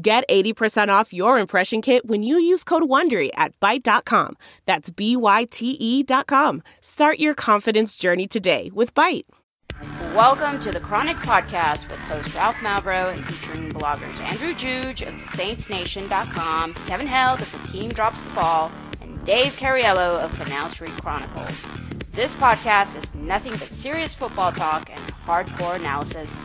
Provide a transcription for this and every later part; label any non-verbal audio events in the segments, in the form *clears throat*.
Get 80% off your impression kit when you use code WONDERY at Byte.com. That's B-Y-T-E dot com. Start your confidence journey today with Byte. Welcome to the Chronic Podcast with host Ralph Malbrough and featuring bloggers Andrew Juge of the SaintsNation.com, Kevin Held of The Team Drops the Ball, and Dave Cariello of Canal Street Chronicles. This podcast is nothing but serious football talk and hardcore analysis.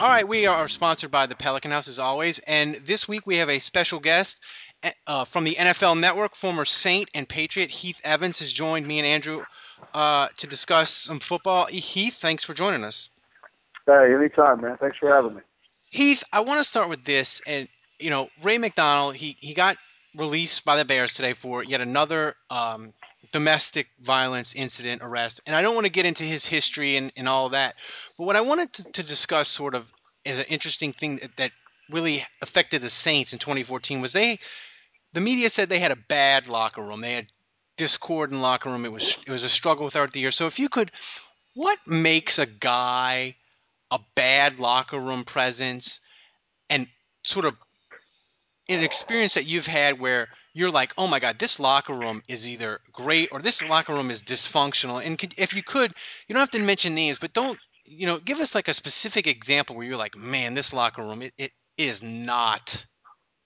All right, we are sponsored by the Pelican House as always, and this week we have a special guest uh, from the NFL Network. Former Saint and Patriot Heath Evans has joined me and Andrew uh, to discuss some football. Heath, thanks for joining us. Hey, anytime, man. Thanks for having me. Heath, I want to start with this, and you know, Ray McDonald, he he got released by the Bears today for yet another um, domestic violence incident arrest. And I don't want to get into his history and, and all that. But what I wanted to, to discuss sort of is an interesting thing that, that really affected the Saints in 2014 was they the media said they had a bad locker room. They had discord in locker room. It was it was a struggle throughout the year. So if you could what makes a guy a bad locker room presence and sort of an experience that you've had where you're like, oh my God, this locker room is either great or this locker room is dysfunctional. And could, if you could, you don't have to mention names, but don't, you know, give us like a specific example where you're like, man, this locker room, it, it is not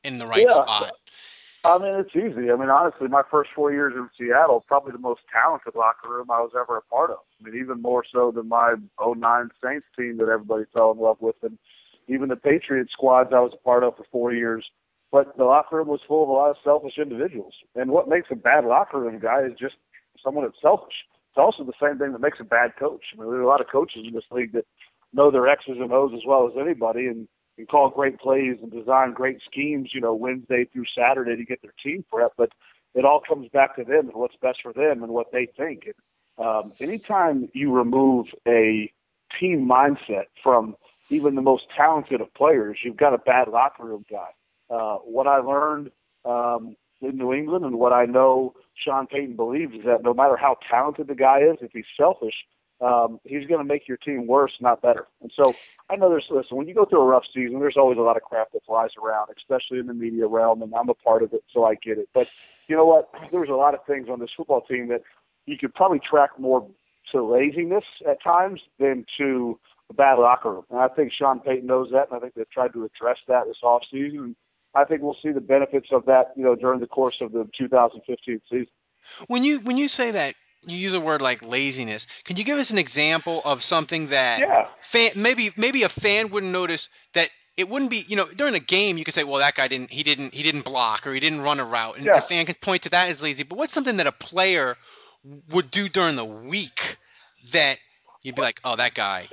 in the right Yeah. spot. I mean, it's easy. I mean, honestly, my first four years in Seattle, probably the most talented locker room I was ever a part of. I mean, even more so than my 09 Saints team that everybody fell in love with, and even the Patriot squads I was a part of for four years. But the locker room was full of a lot of selfish individuals. And what makes a bad locker room guy is just someone that's selfish. It's also the same thing that makes a bad coach. I mean, there are a lot of coaches in this league that know their X's and O's as well as anybody, and can call great plays and design great schemes, you know, Wednesday through Saturday to get their team prep. But it all comes back to them and what's best for them and what they think. And, um, anytime you remove a team mindset from even the most talented of players, you've got a bad locker room guy. Uh, what I learned um, in New England and what I know Sean Payton believes is that no matter how talented the guy is, if he's selfish, um, he's going to make your team worse, not better. And so I know there's, listen, when you go through a rough season, there's always a lot of crap that flies around, especially in the media realm, and I'm a part of it, so I get it. But you know what? There's a lot of things on this football team that you could probably track more to laziness at times than to a bad locker room. And I think Sean Payton knows that, and I think they've tried to address that this offseason. I think we'll see the benefits of that, you know, during the course of the 2015 season. When you when you say that, you use a word like laziness. Can you give us an example of something that Yeah. fan, maybe maybe a fan wouldn't notice that it wouldn't be you know during a game you could say well that guy didn't he didn't he didn't block or he didn't run a route and Yeah. a fan could point to that as lazy but what's something that a player would do during the week that you'd be like oh that guy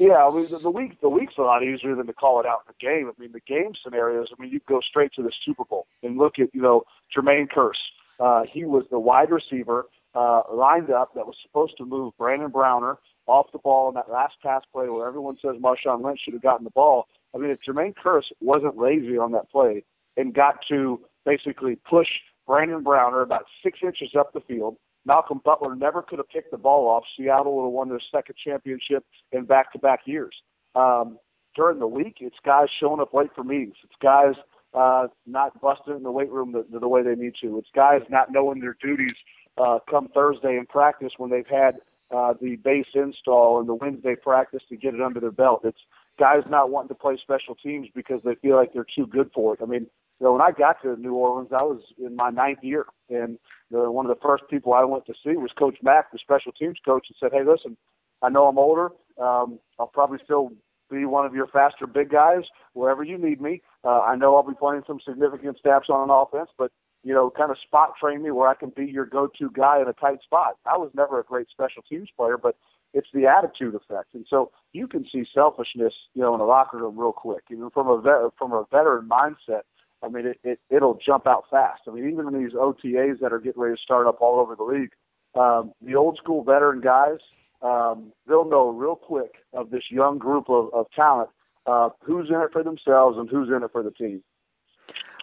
Yeah, I mean the, week the week's a lot easier than to call it out in the game. I mean the game scenarios. I mean you go straight to the Super Bowl and look at you know Jermaine Kearse. Uh, he was the wide receiver uh, lined up that was supposed to move Brandon Browner off the ball in that last pass play where everyone says Marshawn Lynch should have gotten the ball. I mean if Jermaine Kearse wasn't lazy on that play and got to basically push Brandon Browner about six inches up the field. Malcolm Butler never could have picked the ball off. Seattle would have won their second championship in back-to-back years. Um, during the week, it's guys showing up late for meetings. It's guys uh, not busting in the weight room the, the way they need to. It's guys not knowing their duties uh, come Thursday in practice when they've had uh, the base install and the Wednesday practice to get it under their belt. It's guys not wanting to play special teams because they feel like they're too good for it. I mean, you know, when I got to New Orleans, I was in my ninth year, and the, one of the first people I went to see was Coach Mack, the special teams coach, and said, "Hey, listen, I know I'm older. Um, I'll probably still be one of your faster big guys wherever you need me. Uh, I know I'll be playing some significant snaps on an offense, but you know, kind of spot train me where I can be your go-to guy in a tight spot. I was never a great special teams player, but it's the attitude effect, and so you can see selfishness, you know, in a locker room real quick. Even from a vet, from a veteran mindset, I mean, it, it it'll jump out fast. I mean, even in these OTAs that are getting ready to start up all over the league, um, the old school veteran guys, um, they'll know real quick of this young group of, of talent uh, who's in it for themselves and who's in it for the team.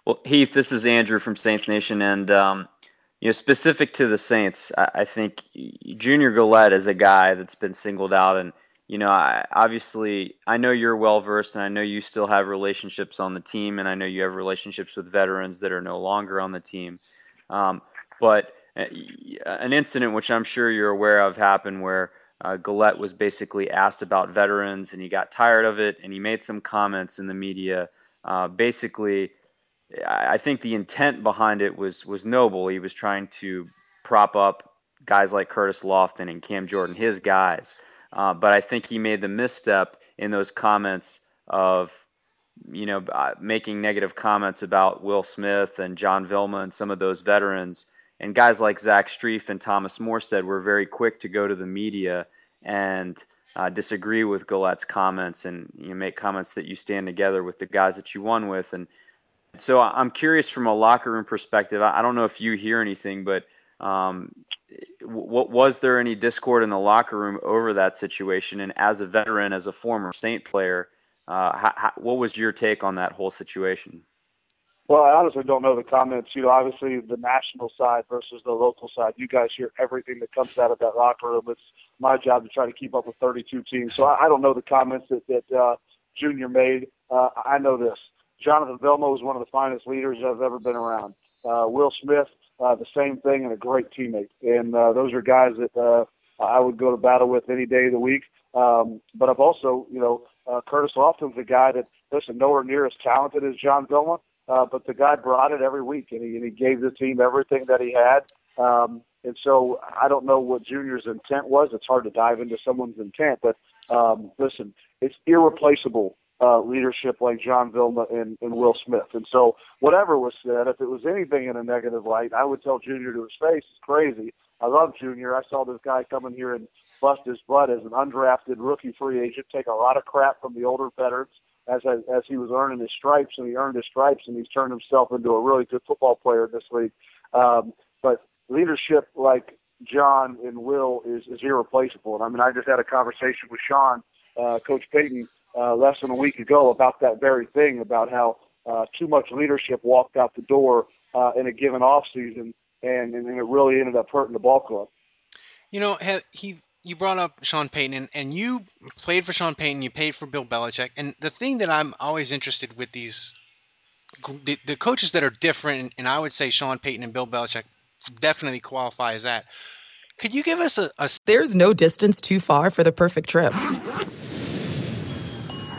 Well, Heath, this is Andrew from Saints Nation, and um, you know, specific to the Saints, I, I think Junior Galette is a guy that's been singled out, and you know, I, obviously, I know you're well versed, and I know you still have relationships on the team, and I know you have relationships with veterans that are no longer on the team. Um, but uh, an incident which I'm sure you're aware of happened where uh, was basically asked about veterans, and he got tired of it, and he made some comments in the media, uh, basically I think the intent behind it was was noble. He was trying to prop up guys like Curtis Lofton and Cam Jordan, his guys. Uh, but I think he made the misstep in those comments of, you know, uh, making negative comments about Will Smith and John Vilma and some of those veterans. And guys like Zach Strief and Thomas Morstead were very quick to go to the media and uh, disagree with Galette's comments and you know, make comments that you stand together with the guys that you won with. And so I'm curious from a locker room perspective. I don't know if you hear anything, but um, what was there any discord in the locker room over that situation? And as a veteran, as a former Saint player, uh, how, how, what was your take on that whole situation? Well, I honestly don't know the comments. You know, obviously the national side versus the local side. You guys hear everything that comes out of that locker room. It's my job to try to keep up with 32 teams. So I, I don't know the comments that that uh, Junior made. Uh, I know this: Jonathan Vilma was one of the finest leaders I've ever been around. Uh, Will Smith, uh, the same thing, and a great teammate. And uh, those are guys that uh, I would go to battle with any day of the week. Um, but I've also, you know, uh, Curtis Lofton's a guy that, listen, nowhere near as talented as John Vilma, uh, but the guy brought it every week, and he, and he gave the team everything that he had. Um, and so I don't know what Junior's intent was. It's hard to dive into someone's intent, but um, listen, it's irreplaceable uh, leadership like John Vilma and, and Will Smith. And so whatever was said, if it was anything in a negative light, I would tell Junior to his face, it's crazy. I love Junior. I saw this guy come in here and bust his butt as an undrafted rookie free agent, take a lot of crap from the older veterans as as, as he was earning his stripes, and he earned his stripes, and he's turned himself into a really good football player in this league. Um, but leadership like John and Will is, is irreplaceable. And I mean, I just had a conversation with Sean, uh, Coach Payton, uh, less than a week ago about that very thing, about how uh, too much leadership walked out the door uh, in a given off season, and, and it really ended up hurting the ball club. You know, he you brought up Sean Payton, and, and you played for Sean Payton, you paid for Bill Belichick, and the thing that I'm always interested with these the, the coaches that are different, and I would say Sean Payton and Bill Belichick definitely qualify as that. Could you give us a, a There's no distance too far for the perfect trip.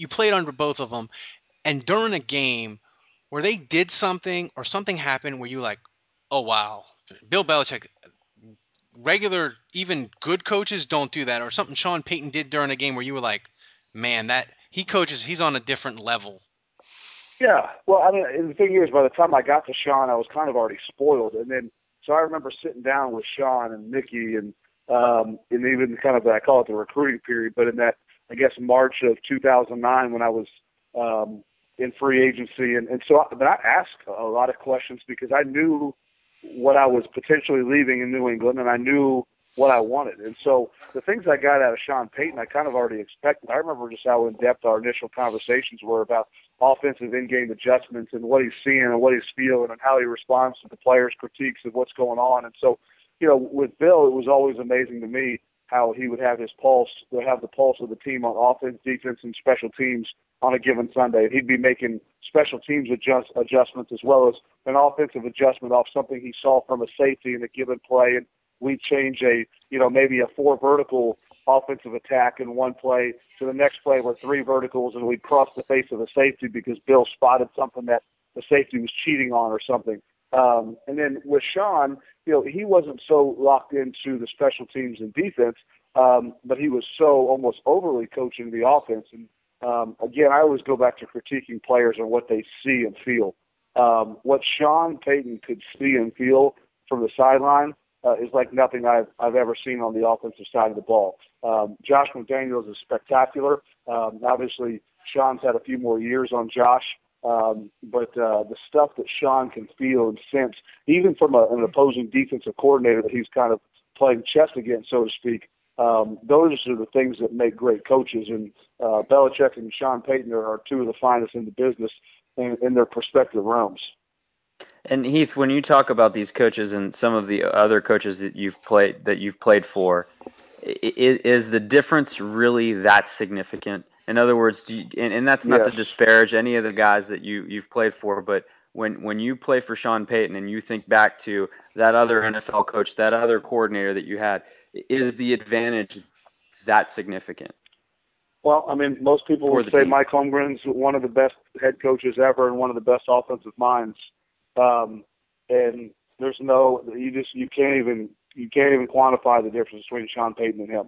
you played under both of them, and during a game where they did something or something happened where you like, oh wow, Bill Belichick, regular even good coaches don't do that, or something Sean Payton did during a game where you were like, man, that he coaches, he's on a different level. Yeah. Well, I mean, the thing is, by the time I got to Sean, I was kind of already spoiled, and then so I remember sitting down with Sean and Mickey and um, and even kind of I call it the recruiting period, but in that I guess March of 2009 when I was um, in free agency, and and so I, but I asked a lot of questions because I knew what I was potentially leaving in New England, and I knew what I wanted. And so the things I got out of Sean Payton, I kind of already expected. I remember just how in depth our initial conversations were about offensive in-game adjustments and what he's seeing and what he's feeling and how he responds to the players' critiques of what's going on. And so, you know, with Bill, it was always amazing to me how he would have his pulse, would have the pulse of the team on offense, defense, and special teams on a given Sunday. He'd be making special teams adjust, adjustments as well as an offensive adjustment off something he saw from a safety in a given play. And we'd change a, you know, maybe a four vertical offensive attack in one play to the next play with three verticals and we'd cross the face of the safety because Bill spotted something that the safety was cheating on or something. Um, and then with Sean, you know, he wasn't so locked into the special teams and defense, um, but he was so almost overly coaching the offense. And um, again, I always go back to critiquing players on what they see and feel. Um, what Sean Payton could see and feel from the sideline uh, is like nothing I've I've ever seen on the offensive side of the ball. Um, Josh McDaniels is spectacular. Um, obviously, Sean's had a few more years on Josh, um, but uh, the stuff that Sean can feel and sense, even from a, an opposing defensive coordinator that he's kind of playing chess against, so to speak, um, those are the things that make great coaches. And uh, Belichick and Sean Payton are, two of the finest in the business in, in their respective realms. And Heath, when you talk about these coaches and some of the other coaches that you've played that you've played for, is the difference really that significant? In other words, you, and, and, that's not yes. to disparage any of the guys that you you've played for, but when when you play for Sean Payton and you think back to that other NFL coach, that other coordinator that you had, is the advantage that significant? Well, I mean, most people would say team. Mike Holmgren's one of the best head coaches ever and one of the best offensive minds. Um, and there's no, you just, you can't even you can't even quantify the difference between Sean Payton and him.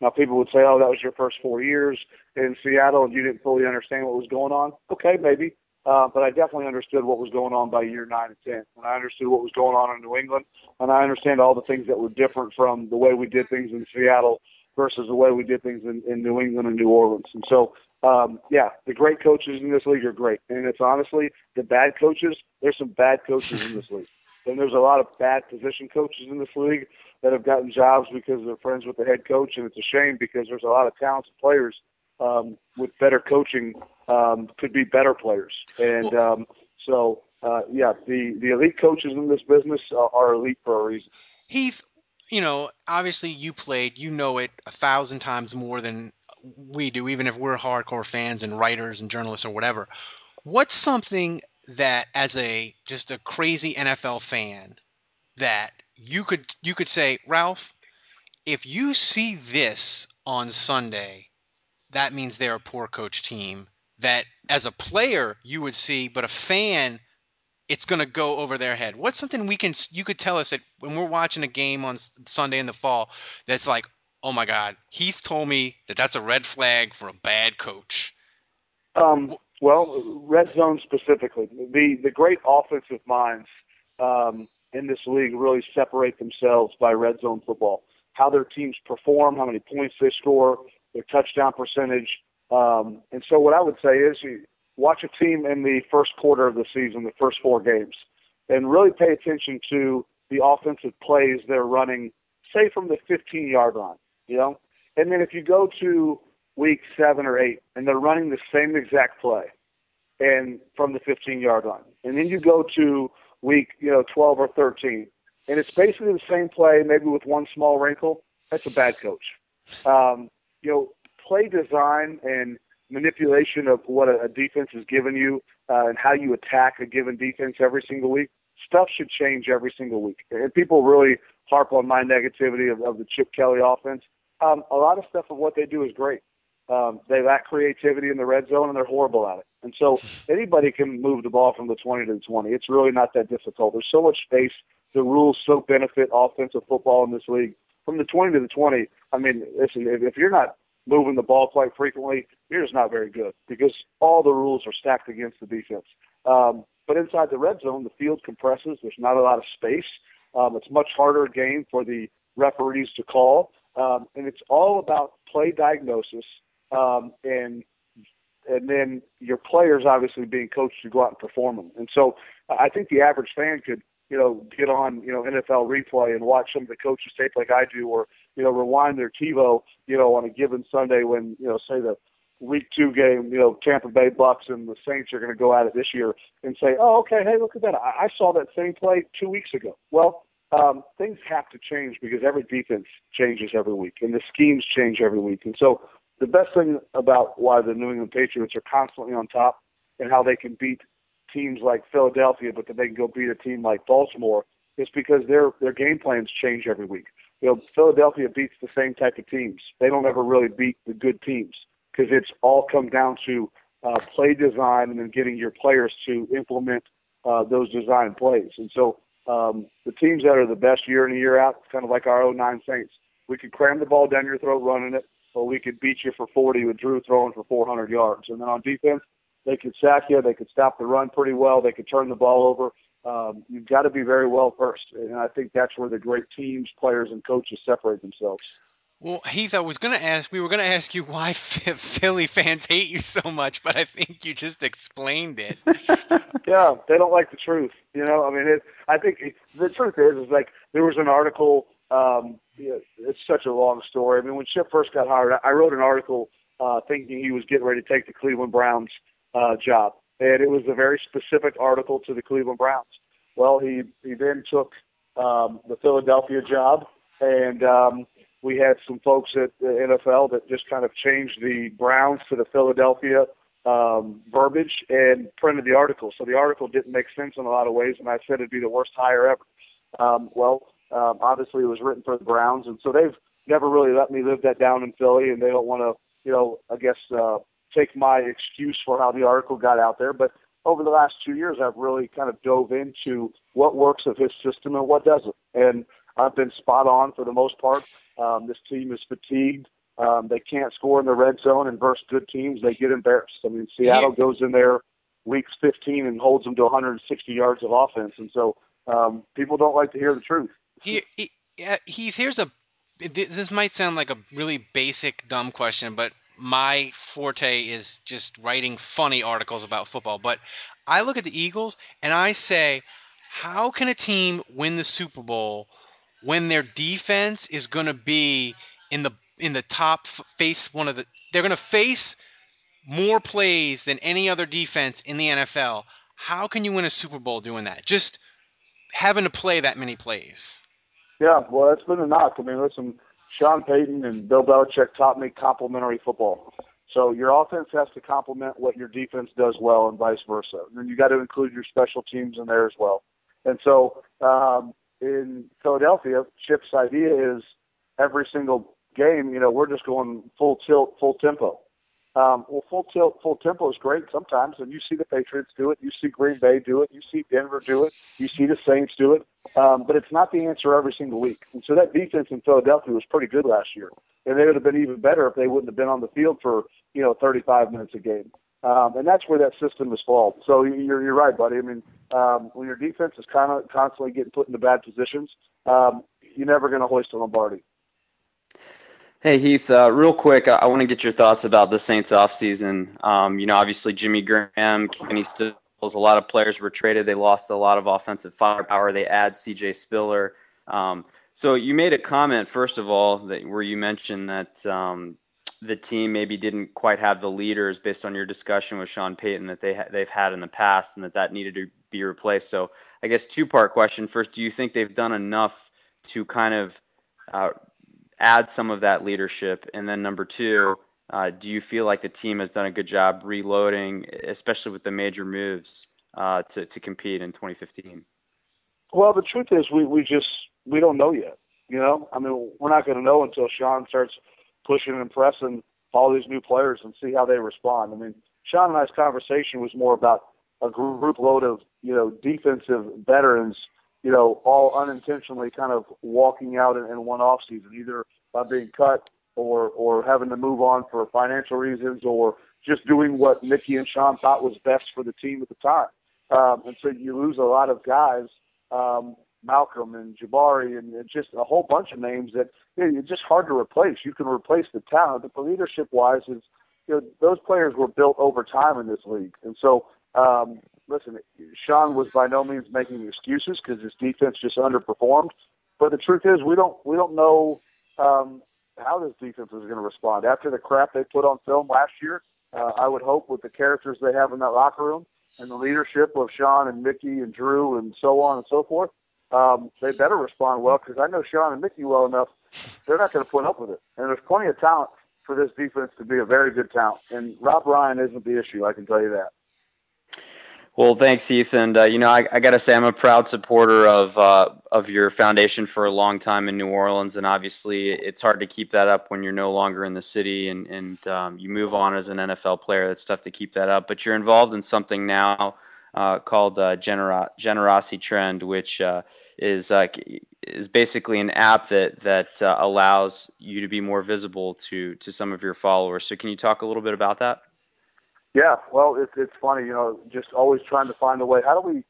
Now, people would say, "Oh, that was your first four years in Seattle, and you didn't fully understand what was going on." Okay, maybe, uh, but I definitely understood what was going on by year nine and ten, and I understood what was going on in New England, and I understand all the things that were different from the way we did things in Seattle versus the way we did things in, in New England and New Orleans. And so, um, yeah, the great coaches in this league are great, and it's honestly the bad coaches. There's some bad coaches in this league. And there's a lot of bad position coaches in this league that have gotten jobs because they're friends with the head coach, and it's a shame because there's a lot of talented players um, with better coaching um, could be better players. And um, so, uh, yeah, the the elite coaches in this business are, are elite for a reason. Heath, you know, obviously you played, you know it a thousand times more than we do, even if we're hardcore fans and writers and journalists or whatever. What's something that as a just a crazy NFL fan that you could you could say, Ralph, if you see this on Sunday, that means they're a poor coach team. That as a player you would see, but a fan, it's going to go over their head. What's something we can you could tell us that when we're watching a game on Sunday in the fall, that's like, oh my God, Heath told me that that's a red flag for a bad coach. Um, well, red zone specifically, the the great offensive minds um, in this league really separate themselves by red zone football. How their teams perform, how many points they score, their touchdown percentage, um, and so what I would say is you watch a team in the first quarter of the season, the first four games, and really pay attention to the offensive plays they're running, say from the 15 yard line, you know, and then if you go to week seven or eight, and they're running the same exact play, and from the 15 yard line, and then you go to week you know 12 or 13, and it's basically the same play, maybe with one small wrinkle. That's a bad coach. Um, you know, play design and manipulation of what a, defense has given you uh, and how you attack a given defense every single week. Stuff should change every single week. And people really harp on my negativity of, of the Chip Kelly offense. Um, a lot of stuff of what they do is great. Um, they lack creativity in the red zone and they're horrible at it. And so *laughs* anybody can move the ball from the 20 to the 20. It's really not that difficult. There's so much space. The rules so benefit offensive football in this league. From the 20 to the 20, I mean, listen, if, if you're not moving the ball quite frequently, you're just not very good because all the rules are stacked against the defense. Um, but inside the red zone, the field compresses. There's not a lot of space. Um, it's much harder game for the referees to call, um, and it's all about play diagnosis um, and and then your players obviously being coached to go out and perform them. And so I think the average fan could you know get on you know NFL replay and watch some of the coaches tape like I do, or you know rewind their TiVo you know on a given Sunday when you know say the week two game, you know, Tampa Bay Bucks and the Saints are going to go at it this year and say, oh, okay, hey, look at that. I, I saw that same play two weeks ago. Well, um, things have to change because every defense changes every week and the schemes change every week. And so the best thing about why the New England Patriots are constantly on top and how they can beat teams like Philadelphia, but then they can go beat a team like Baltimore is because their their game plans change every week. You know, Philadelphia beats the same type of teams. They don't ever really beat the good teams because it's all come down to uh, play design and then getting your players to implement uh, those design plays. And so um, the teams that are the best year in and year out, kind of like our 09 Saints, we could cram the ball down your throat running it, or we could beat you for 40 with Drew throwing for 400 yards. And then on defense, they could sack you, they could stop the run pretty well, they could turn the ball over. Um, you've got to be very well first, and I think that's where the great teams, players, and coaches separate themselves. Well, Heath, I was going to ask, we were going to ask you why *laughs* Philly fans hate you so much, but I think you just explained it. *laughs* *laughs* yeah, they don't like the truth. You know, I mean, it, I think it, the truth is, is like there was an article. Um, know, it's such a long story. I mean, when Chip first got hired, I wrote an article uh, thinking he was getting ready to take the Cleveland Browns uh, job, and it was a very specific article to the Cleveland Browns. Well, he he then took um, the Philadelphia job, and um, we had some folks at the NFL that just kind of changed the Browns to the Philadelphia um, verbiage and printed the article. So the article didn't make sense in a lot of ways, and I said it'd be the worst hire ever. Um, well, um, obviously it was written for the Browns, and so they've never really let me live that down in Philly, and they don't want to, you know, I guess uh, take my excuse for how the article got out there. But over the last two years, I've really kind of dove into what works of his system and what doesn't, and I've been spot on for the most part. Um, this team is fatigued. Um, they can't score in the red zone, and versus good teams, they get embarrassed. I mean, Seattle goes in there weeks 15 and holds them to 160 yards of offense, and so um, people don't like to hear the truth. He, he, here's a. This might sound like a really basic, dumb question, but my forte is just writing funny articles about football. But I look at the Eagles and I say, how can a team win the Super Bowl when their defense is going to be in the in the top face one of the they're going to face more plays than any other defense in the NFL. How can you win a Super Bowl doing that? Just having to play that many plays. Yeah, well, that's been a knock. I mean, listen, Sean Payton and Bill Belichick taught me complementary football. So your offense has to complement what your defense does well, and vice versa. And then you got to include your special teams in there as well. And so um, in Philadelphia, Chip's idea is every single game, you know, we're just going full tilt, full tempo. Um, well, full tilt, full tempo is great sometimes, and you see the Patriots do it, you see Green Bay do it, you see Denver do it, you see the Saints do it, um, but it's not the answer every single week. And so that defense in Philadelphia was pretty good last year, and they would have been even better if they wouldn't have been on the field for you know 35 minutes a game. Um, and that's where that system is flawed. So you're, you're right, buddy. I mean, um, when your defense is kind of constantly getting put into bad positions, um, you're never going to hoist a Lombardi. Hey Heath, uh, real quick, I, I want to get your thoughts about the Saints offseason. Um, you know, obviously Jimmy Graham, Kenny Stills, a lot of players were traded. They lost a lot of offensive firepower. They add C.J. Spiller. Um, so you made a comment first of all that where you mentioned that um, the team maybe didn't quite have the leaders based on your discussion with Sean Payton that they ha- they've had in the past, and that that needed to be replaced. So I guess two part question. First, do you think they've done enough to kind of uh, add some of that leadership? And then number two, uh, do you feel like the team has done a good job reloading, especially with the major moves uh, to to compete in 2015? Well, the truth is, we we just we don't know yet. You know, I mean, we're not going to know until Sean starts pushing and pressing all these new players and see how they respond. I mean, Sean and I's conversation was more about a group load of you know defensive veterans, you know, all unintentionally kind of walking out in, in one off season, either by being cut or or having to move on for financial reasons or just doing what Mickey and Sean thought was best for the team at the time. Um, and so you lose a lot of guys, um, Malcolm and Jabari and, just a whole bunch of names that you know, it's just hard to replace. You can replace the talent, but leadership wise is you know, those players were built over time in this league. And so um, listen, Sean was by no means making excuses because his defense just underperformed. But the truth is, we don't we don't know um, how this defense is going to respond after the crap they put on film last year. Uh, I would hope with the characters they have in that locker room and the leadership of Sean and Mickey and Drew and so on and so forth, um, they better respond well because I know Sean and Mickey well enough. They're not going to put up with it. And there's plenty of talent for this defense to be a very good talent. And Rob Ryan isn't the issue. I can tell you that. Well, thanks, Heath. And uh, you know, I, I got to say, I'm a proud supporter of uh, of your foundation for a long time in New Orleans, and obviously, it's hard to keep that up when you're no longer in the city and and um, you move on as an NFL player. It's tough to keep that up, but you're involved in something now uh, called uh, Genero- Generosity Trend, which uh, is uh, is basically an app that that uh, allows you to be more visible to to some of your followers. So, can you talk a little bit about that? Yeah, well, it's it's funny, you know, just always trying to find a way. How do we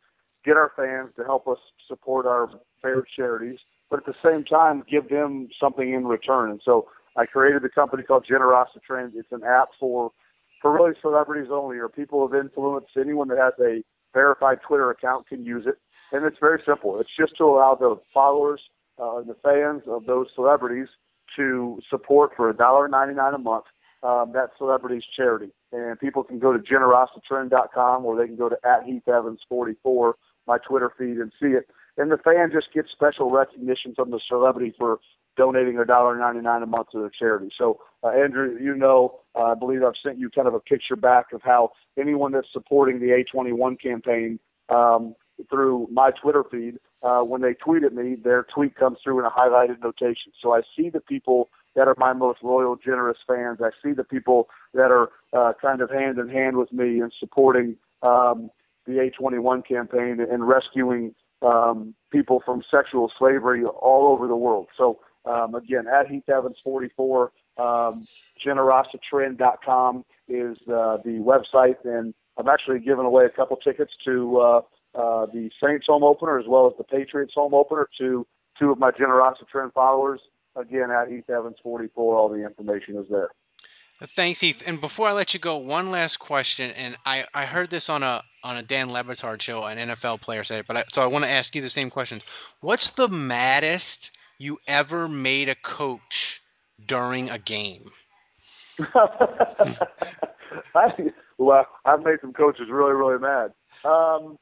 get our fans to help us support our favorite charities, but at the same time give them something in return? And so I created a company called Generosity Trend. It's an app for for really celebrities only, or people of influence. Anyone that has a verified Twitter account can use it, and it's very simple. It's just to allow the followers uh, the fans of those celebrities to support for a dollar ninety nine a month um, that celebrity's charity. And people can go to generositytrend.com or they can go to at Heath Evans 44, my Twitter feed, and see it. And the fan just gets special recognition from the celebrity for donating a dollar ninety nine a month to their charity. So, uh, Andrew, you know, uh, I believe I've sent you kind of a picture back of how anyone that's supporting the A21 campaign um, through my Twitter feed, uh, when they tweet at me, their tweet comes through in a highlighted notation. So I see the people that are my most loyal, generous fans. I see the people that are uh, kind of hand in hand with me in supporting um, the A21 campaign and rescuing um, people from sexual slavery all over the world. So um, again, at Heath Evans 44, um, generositytrend.com is uh, the website, and I'm actually giving away a couple tickets to uh, uh, the Saints home opener as well as the Patriots home opener to two of my Generosity Trend followers again at Heath Evans 44. All the information is there. Thanks, Heath. And before I let you go, one last question. And I, I heard this on a on a Dan Le Batard show, an NFL player said it, but I, so I want to ask you the same questions. What's the maddest you ever made a coach during a game? *laughs* I, well, I've made some coaches really, really mad. Um,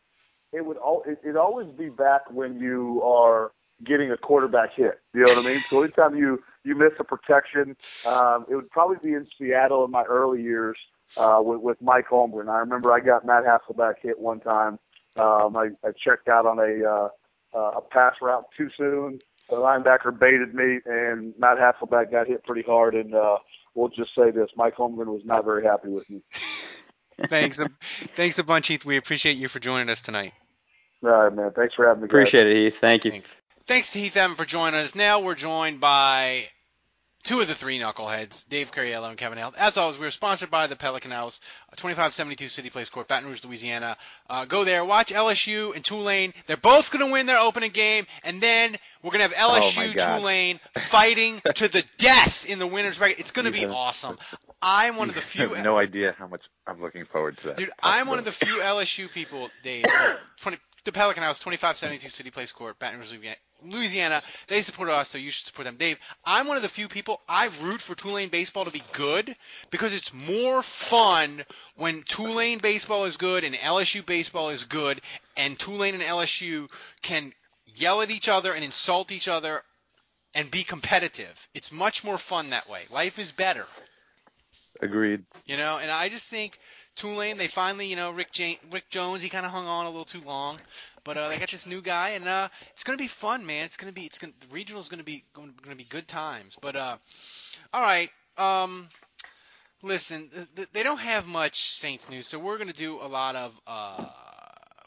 it would all it, it always be back when you are getting a quarterback hit. You know what I mean? So anytime you you miss a protection, um, it would probably be in Seattle in my early years uh, with, with Mike Holmgren. I remember I got Matt Hasselbeck hit one time. Um, I, I checked out on a uh, uh, a pass route too soon. The linebacker baited me, and Matt Hasselbeck got hit pretty hard. And uh, we'll just say this: Mike Holmgren was not very happy with me. *laughs* thanks, a, thanks a bunch, Heath. We appreciate you for joining us tonight. All right, man. Thanks for having me. Appreciate guys. it, Heath. Thank you. Thanks. Thanks to Heath Evan for joining us. Now we're joined by two of the three knuckleheads, Dave Cariello and Kevin Hale. As always, we're sponsored by the Pelican House, 2572 City Place Court, Baton Rouge, Louisiana. Uh, go there, watch LSU and Tulane. They're both going to win their opening game, and then we're going to have LSU Oh, Tulane fighting *laughs* to the death in the winners bracket. It's going to be awesome. I'm one of the *laughs* few. have no idea how much I'm looking forward to that. Dude, I'm one of the *laughs* few LSU people, Dave. 20, the Pelican House, 2572 City Place Court, Baton Rouge, Louisiana- Louisiana. They support us, so you should support them. Dave, I'm one of the few people I root for Tulane baseball to be good because it's more fun when Tulane baseball is good and LSU baseball is good, and Tulane and LSU can yell at each other and insult each other and be competitive. It's much more fun that way. Life is better. Agreed. You know, and I just think Tulane, they finally, you know, Rick Jane, Rick Jones, he kind of hung on a little too long, but uh, they got this new guy, and uh, it's gonna be fun, man. It's gonna be, it's gonna, the regional's gonna be, going, gonna be good times. But uh, all right, um, listen, th- they don't have much Saints news, so we're gonna do a lot of uh,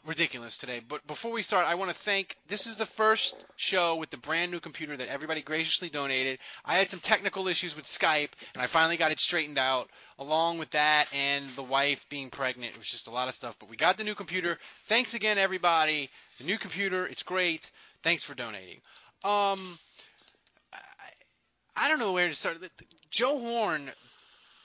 ridiculous today. But before we start, I want to thank. This is the first show with the brand new computer that everybody graciously donated. I had some technical issues with Skype, and I finally got it straightened out. Along with that, and the wife being pregnant, it was just a lot of stuff. But we got the new computer. Thanks again, everybody. The new computer, it's great. Thanks for donating. Um, I, I don't know where to start. Joe Horn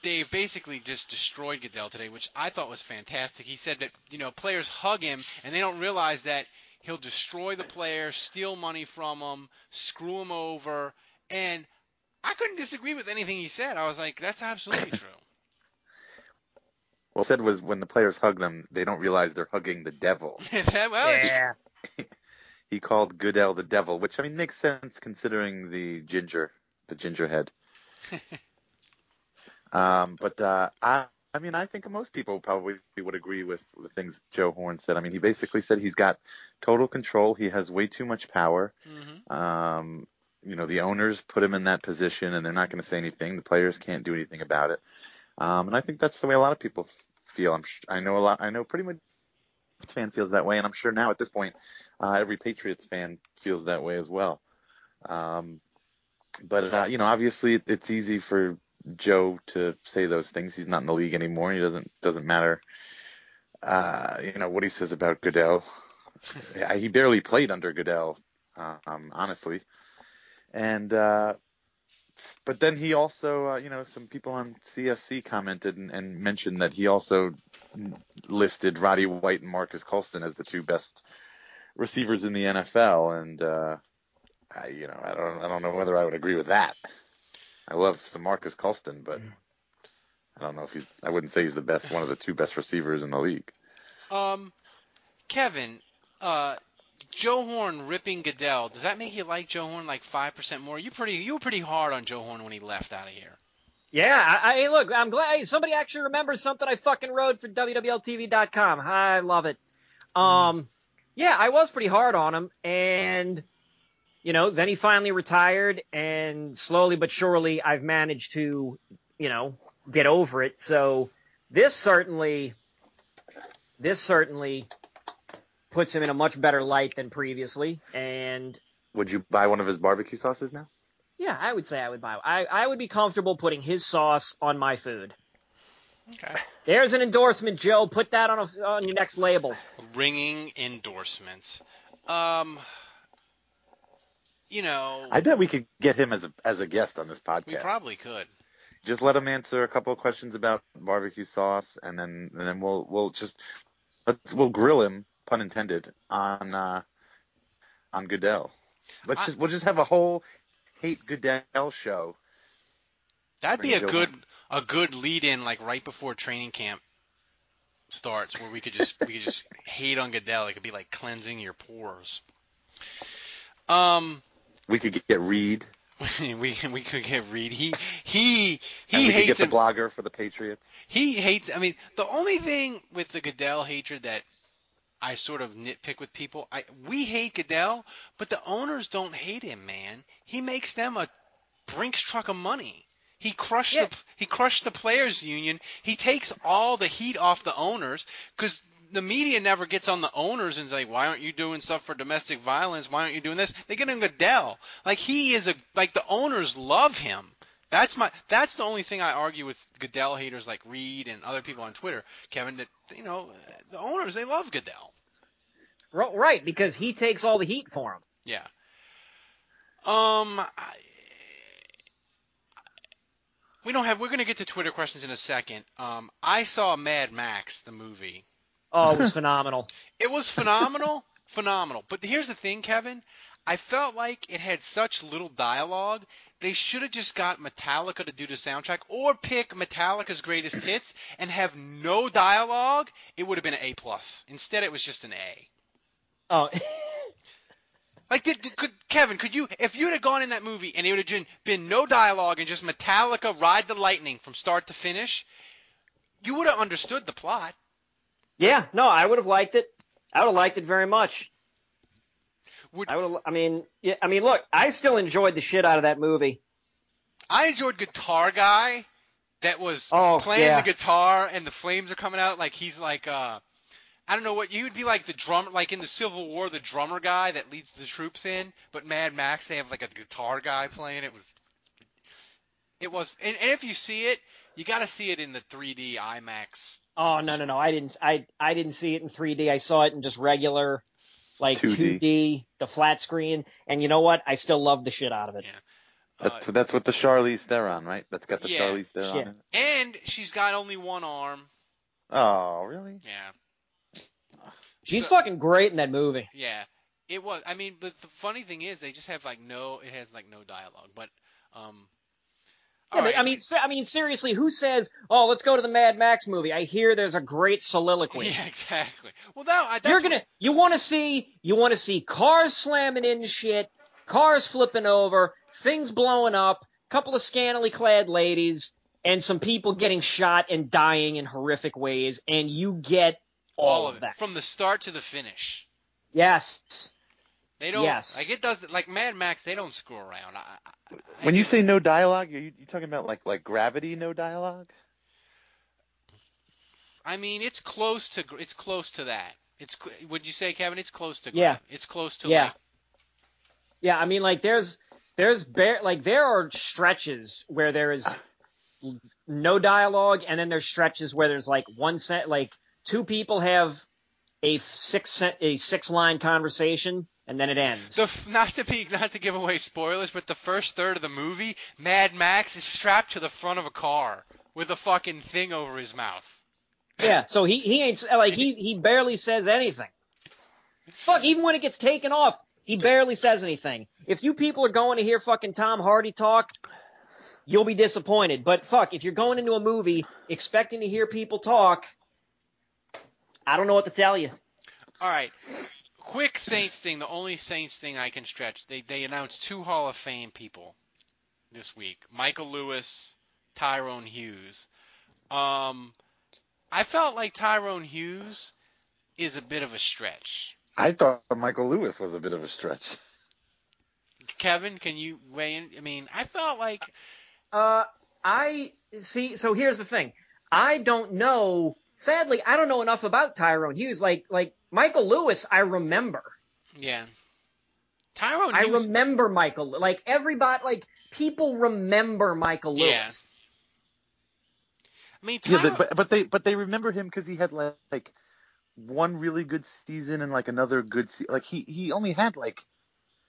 Dave basically just destroyed Goodell today, which I thought was fantastic. He said that you know players hug him and they don't realize that he'll destroy the player, steal money from them, screw him over, and I couldn't disagree with anything he said. I was like, that's absolutely *laughs* true. Well, said was when the players hug them, they don't realize they're hugging the devil. *laughs* well, Yeah. *laughs* he called Goodell the devil, which I mean makes sense considering the ginger, the ginger head. Um, but uh, I, I mean, I think most people probably would agree with the things Joe Horn said. I mean, he basically said he's got total control. He has way too much power. hmm Um, you know, the owners put him in that position, and they're not going to say anything. The players can't do anything about it. Um, and I think that's the way a lot of people feel. I'm, I know a lot. I know pretty much fan feels that way, and I'm sure now at this point, uh, every Patriots fan feels that way as well. Um, but uh, you know, obviously, it's easy for Joe to say those things. He's not in the league anymore. He doesn't doesn't matter. Uh, you know what he says about Goodell. He barely played under Goodell, um, honestly. And uh, but then he also, uh, you know, some people on CSC commented and, and mentioned that he also listed Roddy White and Marques Colston as the two best receivers in the NFL. And uh, I, you know, I don't, I don't know whether I would agree with that. I love some Marques Colston, but I don't know if he's. I wouldn't say he's the best, one of the two best receivers in the league. Um, Kevin, uh, Joe Horn ripping Goodell. Does that make you like Joe Horn like five percent more? You pretty, you were pretty hard on Joe Horn when he left out of here. Yeah, I, I look, I'm glad somebody actually remembers something I fucking wrote for WWLTV.com. I love it. Um, yeah, I was pretty hard on him, and you know, then he finally retired, and slowly but surely, I've managed to, you know, get over it. So this certainly, this certainly puts him in a much better light than previously, and Would you buy one of his barbecue sauces now? yeah, I would say I would buy. I I would be comfortable putting his sauce on my food. Okay. There's an endorsement, Joe. Put that on a, on your next label. Ringing endorsements. Um, you know, I bet we could get him as a as a guest on this podcast. we probably could. just let him answer a couple of questions about barbecue sauce, and then and then we'll we'll just let's we'll grill him, pun intended, on uh, on Goodell. Let's I- just we'll just have a whole hate Goodell show. That'd be a Joe good a good lead in like right before training camp starts where we could just we could just *laughs* hate on Goodell. It could be like cleansing your pores. Um We could get Reed, *laughs* we we could get Reed. He he and he we could hates get the blogger for the Patriots. He hates. I mean, the only thing with the Goodell hatred that I sort of nitpick with people, I we hate Goodell, but the owners don't hate him, man. He makes them a Brinks truck of money. He crushed Yeah. the he crushed the players union. He takes all the heat off the owners because the media never gets on the owners and say, why aren't you doing stuff for domestic violence? Why aren't you doing this? They get on Goodell. Like he is a like the owners love him. That's my that's the only thing I argue with Goodell haters like Reed and other people on Twitter, Kevin. That you know the owners they love Goodell. Right, because he takes all the heat for him. Yeah. Um. I, we don't have. We're gonna get to Twitter questions in a second. Um. I saw Mad Max the movie. Oh, it was *laughs* phenomenal. It was phenomenal, phenomenal. But here's the thing, Kevin. I felt like it had such little dialogue. They should have just got Metallica to do the soundtrack, or pick Metallica's greatest *clears throat* hits and have no dialogue. It would have been an A plus. Instead, it was just an A. Oh, *laughs* Like, did, did- could Kevin? Could you, if you'd have gone in that movie and it would have been, been no dialogue and just Metallica ride the lightning from start to finish, you would have understood the plot. Yeah, no, I would have liked it. I would have liked it very much. Would I would. I mean, yeah. I mean, look, I still enjoyed the shit out of that movie. I enjoyed Guitar Guy that was Oh, playing yeah. the guitar and the flames are coming out like he's like uh I don't know what you would be like the drummer, like in the Civil War, the drummer guy that leads the troops in. But Mad Max, they have like a guitar guy playing. It was, it was, and, and if you see it, you got to see it in the 3D IMAX. Oh no no no! I didn't I I didn't see it in 3D. I saw it in just regular, like 2D. 2D, the flat screen. And you know what? I still love the shit out of it. That's that's what the Charlize Theron, right? That's got the yeah. Charlize Theron. Shit. in it. And she's got only one arm. Oh, really? Yeah, She's fucking great in that movie. yeah. It was. I mean, but the funny thing is, they just have like no. It has like no dialogue. But um. Yeah, right. I mean, I mean, seriously, who says, "Oh, let's go to the Mad Max movie"? I hear there's a great soliloquy. Yeah, exactly. Well, no, I, that's You're gonna, you want to see, you want to see cars slamming into shit, cars flipping over, things blowing up, couple of scantily clad ladies, and some people getting shot and dying in horrific ways, and you get all, all of it that. from the start to the finish. Yes. They don't. Yes. Like it does. Like Mad Max, they don't screw around. I, I, I When you say no dialogue, are you, you talking about like like Gravity, no dialogue? I mean, it's close to. gr- It's close to that. It's. cl- Would you say, Kevin? It's close to. Yeah. Gra- It's close to. Yeah. Like, Yeah, I mean, like there's there's bare like there are stretches where there is no dialogue, and then there's stretches where there's like one set, like two people have a six cent, a six line conversation, and then it ends. the f- not to be not to give away spoilers, but the first third of the movie, Mad Max is strapped to the front of a car with a fucking thing over his mouth. yeah, so he he ain't like he he barely says anything. Fuck, even when it gets taken off, he barely says anything. If you people are going to hear fucking Tom Hardy talk, you'll be disappointed. But fuck, if you're going into a movie expecting to hear people talk, I don't know what to tell you. All right. Quick Saints thing. The only Saints thing I can stretch. They they announced two Hall of Fame people this week. Michael Lewis, Tyrone Hughes. Um, I felt like Tyrone Hughes is a bit of a stretch. I thought Michael Lewis was a bit of a stretch. Kevin, can you weigh in? I mean, I felt like Uh, I see. So here's the thing. I don't know. Sadly, I don't know enough about Tyrone Hughes. Like, like Michael Lewis, I remember. yeah. Tyrone I Hughes. remember Michael. Like everybody, like people remember Michael Yeah. Lewis. I mean, Yeah, but, but but they but they remember him because he had like, like one really good season and like another good se- like he he only had like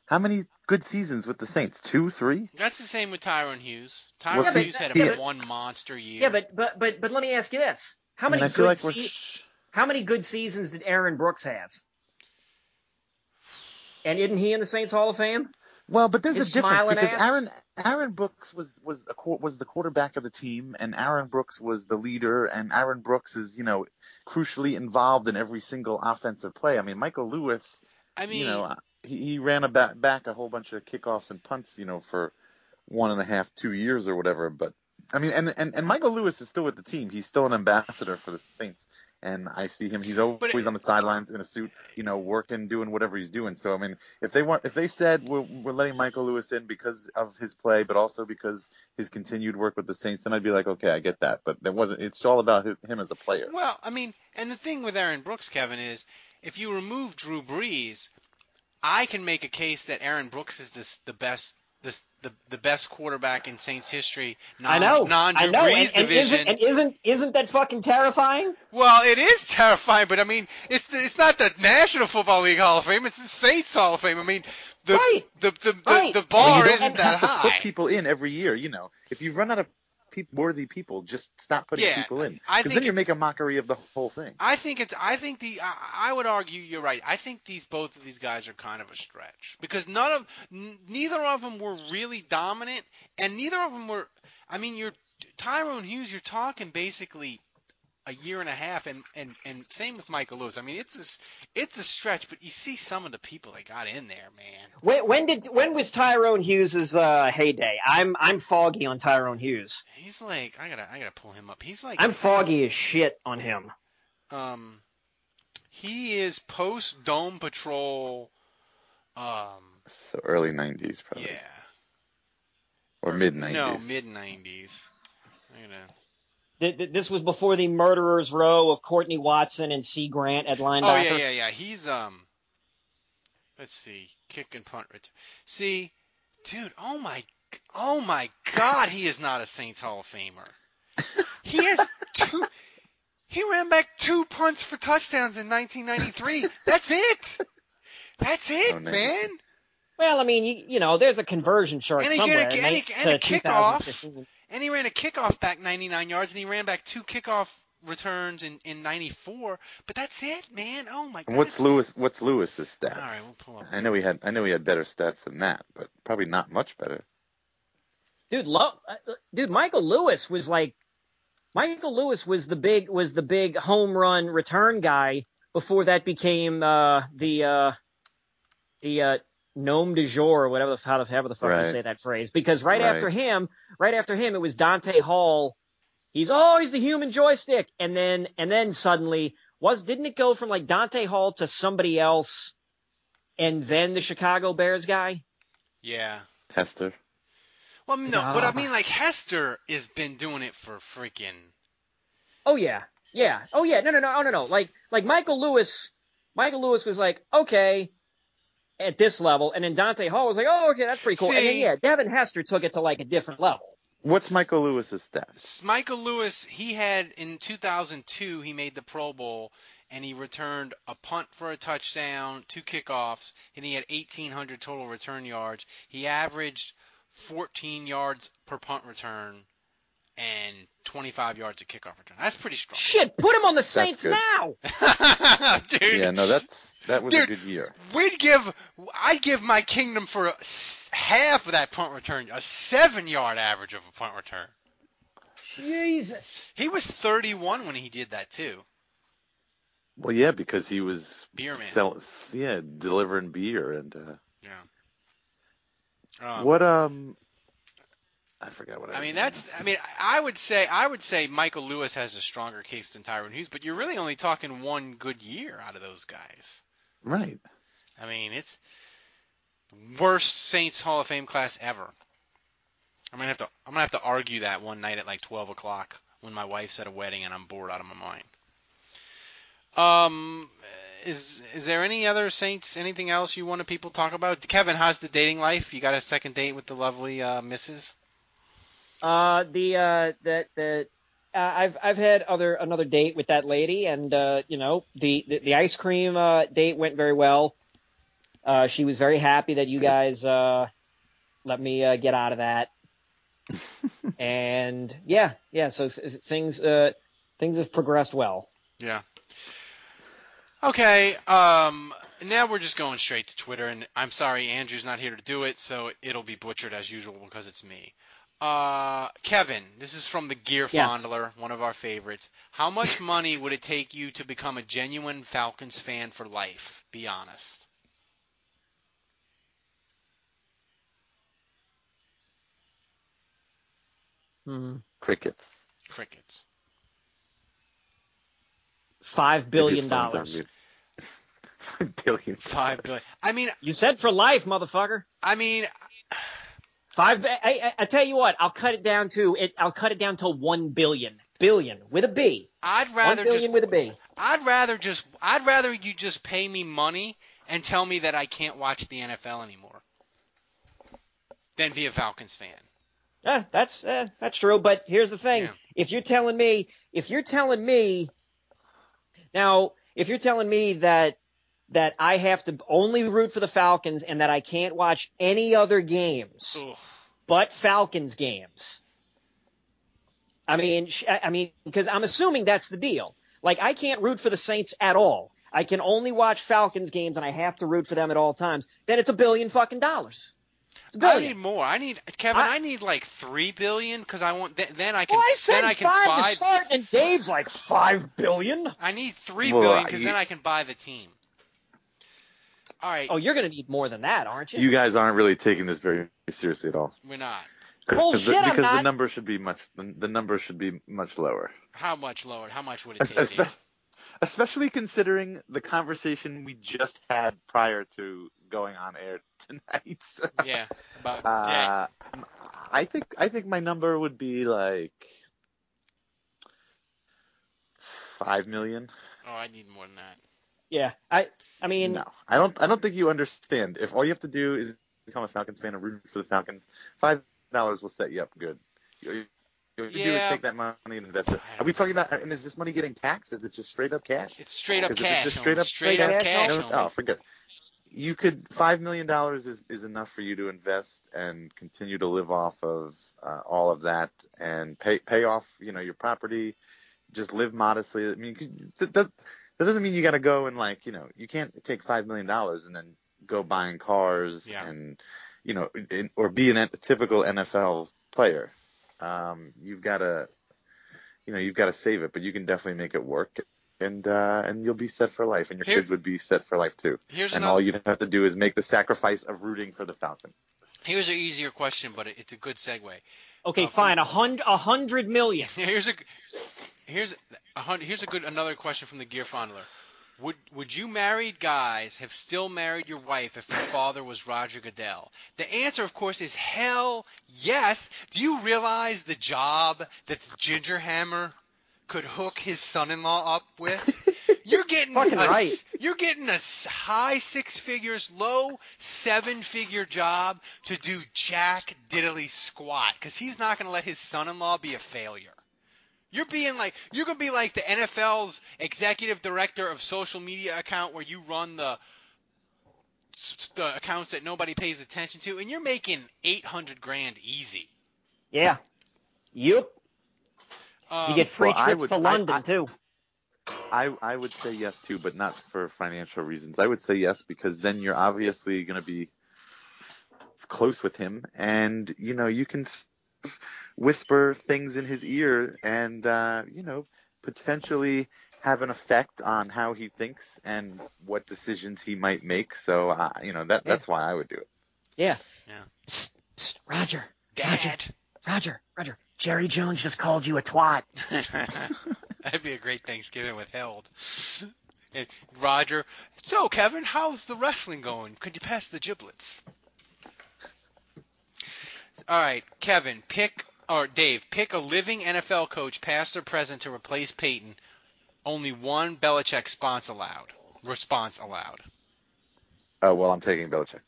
how many good seasons with the Saints? Two, three? that's the same with Tyrone Hughes. Tyrone Well, see, Hughes had yeah, a but- one monster year. Yeah, but but but but let me ask you this: How many and I feel good like we're se- sh- how many good seasons did Aaron Brooks have? And isn't he in the Saints Hall of Fame? well, but there's His a difference because ass? Aaron Aaron Brooks was was a was the quarterback of the team, and Aaron Brooks was the leader, and Aaron Brooks is you know crucially involved in every single offensive play. I mean, Michael Lewis. I mean, you know, uh, he, he ran a back, back a whole bunch of kickoffs and punts, you know, for one and a half, two years or whatever. But I mean, and and, and Michael Lewis is still with the team. He's still an ambassador for the Saints, and I see him. He's always it- on the sidelines in a suit, you know, working, doing whatever he's doing. So I mean, if they want, if they said we're, we're letting Michael Lewis in because of his play, but also because his continued work with the Saints, then I'd be like, okay, I get that. But it wasn't. It's all about him, him as a player. Well, I mean, and the thing with Aaron Brooks, Kevin, is if you remove Drew Brees, I can make a case that Aaron Brooks is this the best this the the best quarterback in Saints history. Non, I know, non I Drew know, Brees and, and division. isn't and isn't isn't that fucking terrifying? well, it is terrifying, but I mean, it's the, it's not the National Football League Hall of Fame; it's the Saints Hall of Fame. I mean, the Right. the the, the, Right. the I mean, bar you don't isn't that to high. put people in every year. You know, if you run out of peop worthy people, just stop putting Yeah, people in. Because then you're making a mockery of the whole thing. I think it's. I think the. I, I would argue you're right. I think these both of these guys are kind of a stretch because none of, n- neither of them were really dominant, and neither of them were. I mean, you're Tyrone Hughes. You're talking basically a year and a half, and and and same with Michael Lewis. I mean, it's a, s- it's a stretch, but you see some of the people that got in there, man. When, when did when was Tyrone Hughes's uh, heyday? I'm I'm foggy on Tyrone Hughes. He's like, I gotta, I gotta pull him up. He's like, I'm foggy as shit on him. um, he is post Dome Patrol. Um, So early '90s, probably, yeah. or mid '90s. No, mid '90s. I gotta- th- th- this was before the murderers row of Courtney Watson and Cie Grant at linebacker. Oh yeah, yeah, yeah. He's um. Let's see, kick and punt return. See, dude. Oh my, oh my God, he is not a Saints Hall of Famer. He has two. He ran back two punts for touchdowns in 1993. That's it. That's it, Oh, nice. man. Well, I mean, you, you know, there's a conversion chart And somewhere. get a- and and they- he- and a kickoff. 2015. And he ran a kickoff back 99 yards, and he ran back two kickoff returns in, in 94. But that's it, man. Oh my God. what's Lewis? What's Lewis's stats? All right, we'll pull up. I know he had. I know he had better stats than that, but probably not much better. Dude, Lo- uh, dude, Michael Lewis was like, Michael Lewis was the big was the big home run return guy before that became uh, the uh, the uh, gnome du jour or whatever the how the however the fuck you say that phrase. Because right, Right. after him, right after him, it was Dante Hall. He's oh, always the human joystick, and then and then suddenly was didn't it go from like Dante Hall to somebody else, and then the Chicago Bears guy? Yeah. Hester. Well, no, but I mean, like Hester has been doing it for freaking. Oh yeah, yeah. Oh yeah. No, no, no, oh, no, no. Like, like Michael Lewis. Michael Lewis was like, okay, at this level, and then Dante Hall was like, oh, okay, that's pretty cool. and then yeah, Devin Hester took it to like a different level. What's Michael Lewis's stats? Michael Lewis, he had in 2002, he made the Pro Bowl and he returned a punt for a touchdown, two kickoffs, and he had 1,800 total return yards. He averaged 14 yards per punt return and 25 yards of kickoff return. That's pretty strong. Shit, put him on the Saints now. *laughs* Dude, Yeah, no, that's that was a Dude. good year. we'd give, I'd give my kingdom for a s- half of that punt return, a seven yard average of a punt return. Jesus. He was 31 when he did that too. Well, yeah, because he was Beer man. sell, yeah, delivering beer and uh, Yeah. Um, what um, I forgot what I. I mean, that's. I mean, I would say I would say Michael Lewis has a stronger case than Tyrone Hughes, but you're really only talking one good year out of those guys. right. I mean, it's the worst Saints Hall of Fame class ever. I'm gonna have to. I'm gonna have to argue that one night at like 12 o'clock when my wife's at a wedding and I'm bored out of my mind. Um, is is there any other Saints? Anything else you wanted people to talk about? Kevin, how's the dating life? You got a second date with the lovely uh, Mrs. Uh, the uh, the the. Uh, I've I've had other another date with that lady, and uh, you know the, the the ice cream uh, date went very well. Uh, she was very happy that you guys uh, let me uh, get out of that. *laughs* and yeah, yeah. So th- things uh, things have progressed well. Yeah. Okay. Um. Now we're just going straight to Twitter, and I'm sorry Andrew's not here to do it, so it'll be butchered as usual because it's me. Uh, Kevin, this is from the Gear Yes. Fondler, one of our favorites. How much money would it take you to become a genuine Falcons fan for life? Be honest. Hmm. Crickets. Crickets. Five *laughs* billion dollars. on me. billion. Five billion. I mean, You said for life, motherfucker. I mean, Five. I, I, I tell you what, I'll cut it down to it. I'll cut it down to one billion. Billion with a B. I'd rather one billion just. with a B. I'd rather just. I'd rather you just pay me money and tell me that I can't watch the NFL anymore than be a Falcons fan. Yeah, that's uh, that's true. But here's the thing: Yeah. if you're telling me, if you're telling me, now, if you're telling me that that I have to only root for the Falcons and that I can't watch any other games Ugh. but Falcons games, I mean, I I mean, because I'm assuming that's the deal. Like, I can't root for the Saints at all. I can only watch Falcons games, and I have to root for them at all times. Then it's a billion fucking dollars. It's a I billion. need more. I need Kevin. I, I- need like three billion because I want. Th- then I can. well, I said then I can five buy. to start, and Dave's like five billion. I need three Well, billion because then I can buy the team. All right, Oh, you're gonna need more than that, aren't you? You guys aren't really taking this very seriously at all. we're not. Because the, Bullshit, I'm because the number should be much. The, the number should be much lower. How much lower? How much would it Es- take? espe- especially considering the conversation we just had prior to going on air *laughs* tonight. yeah, about uh, I think I think my number would be like five million. Oh, I need more than that. Yeah, I I mean, No, I don't. I don't think you understand. If all you have to do is become a Falcons fan and root for the Falcons, five dollars will set you up good. You, you, you have do is Yeah. take that money and invest it. Are we talking about? And is this money getting taxed? Is it just straight up cash? It's straight up Is it cash. just straight up straight up cash. No, oh, forget. You could five million dollars is, is enough for you to invest and continue to live off of uh, all of that and pay pay off you know your property. Just live modestly. I mean, you could- that, that, that doesn't mean you got to go and like you know you can't take five million dollars and then go buying cars Yeah. and you know in, or be an, a typical NFL player. Um, you've got to you know you've got to save it, but you can definitely make it work. And uh, and you'll be set for life, and your Here- kids would be set for life too. Here's and another- all you'd have to do is make the sacrifice of rooting for the Falcons. Here's an easier question, but it's a good segue. okay, Uh, fine, a hundred a hundred million. *laughs* Here's a here's a hundred. Here's a good another question from the Gear Fondler. Would would you married guys have still married your wife if your *laughs* father was Roger Goodell? The answer, of course, is hell yes. Do you realize the job that the Ginger Hammer could hook his son-in-law up with? *laughs* You're getting a, right. You're getting a high six figures, low seven figure job to do jack diddly squat because he's not going to let his son-in-law be a failure. You're being like you're gonna be like the NFL's executive director of social media account where you run the the accounts that nobody pays attention to, and you're making eight hundred grand easy. Yeah. Yep. Um, You get free well, trips would- to London I- too. I I would say yes too, but not for financial reasons. I would say yes because then you're obviously going to be close with him, and you know you can s- whisper things in his ear, and uh, you know potentially have an effect on how he thinks and what decisions he might make. So uh, you know that that's why I would do it. Yeah. Yeah. Psst, psst, Roger. Dad. Roger. Roger. Jerry Jones just called you a twat. *laughs* That'd be a great Thanksgiving with Held. And Roger, so Kevin, how's the wrestling going? Could you pass the giblets? All right, Kevin, pick or Dave, pick a living NFL coach, past or present, to replace Peyton. Only one Belichick response allowed. Response allowed. Oh well, I'm taking Belichick.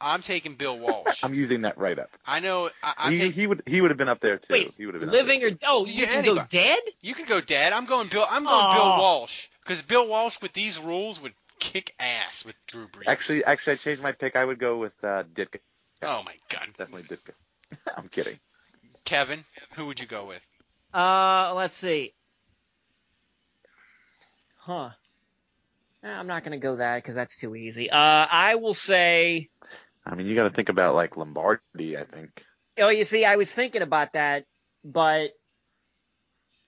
I'm taking Bill Walsh. *laughs* I'm using that right up. I know. I, I'm He, taking. he would he would have been up there too. Wait, he would have been living or oh, you Yeah, can go dead? You could go dead. I'm going Bill. I'm going Bill Oh. Walsh because Bill Walsh with these rules would kick ass with Drew Brees. Actually, actually, I changed my pick. I would go with uh, Ditka. Oh my God, Definitely Ditka. I'm kidding. Kevin, who would you go with? Uh, let's see. Huh. Eh, I'm not gonna go that because that's too easy. Uh, I will say. I mean, you got to think about like Lombardi. I think. Oh, you see, I was thinking about that, but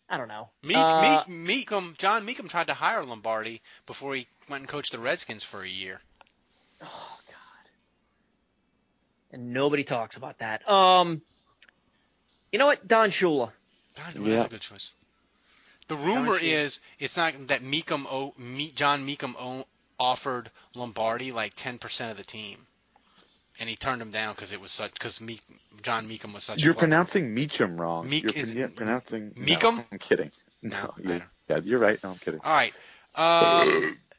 I don't know. Meek, Uh, Meek, Mecom, John Mecom tried to hire Lombardi before he went and coached the Redskins for a year. *sighs* Oh God. And nobody talks about that. Um. You know what, Don Shula. Don, Yeah. That's a good choice. The rumor is it's not that Mecom, o, Me, John Mecom o, offered Lombardi like 10% of the team, and he turned him down because it was such because Meek, John Mecom was such. You're a pronouncing Meacham wrong. Meek you're is- yeah, pronouncing no, Meekum? I'm kidding. *laughs* No, No, you're, yeah, you're right. No, I'm kidding. All right. Um, *laughs*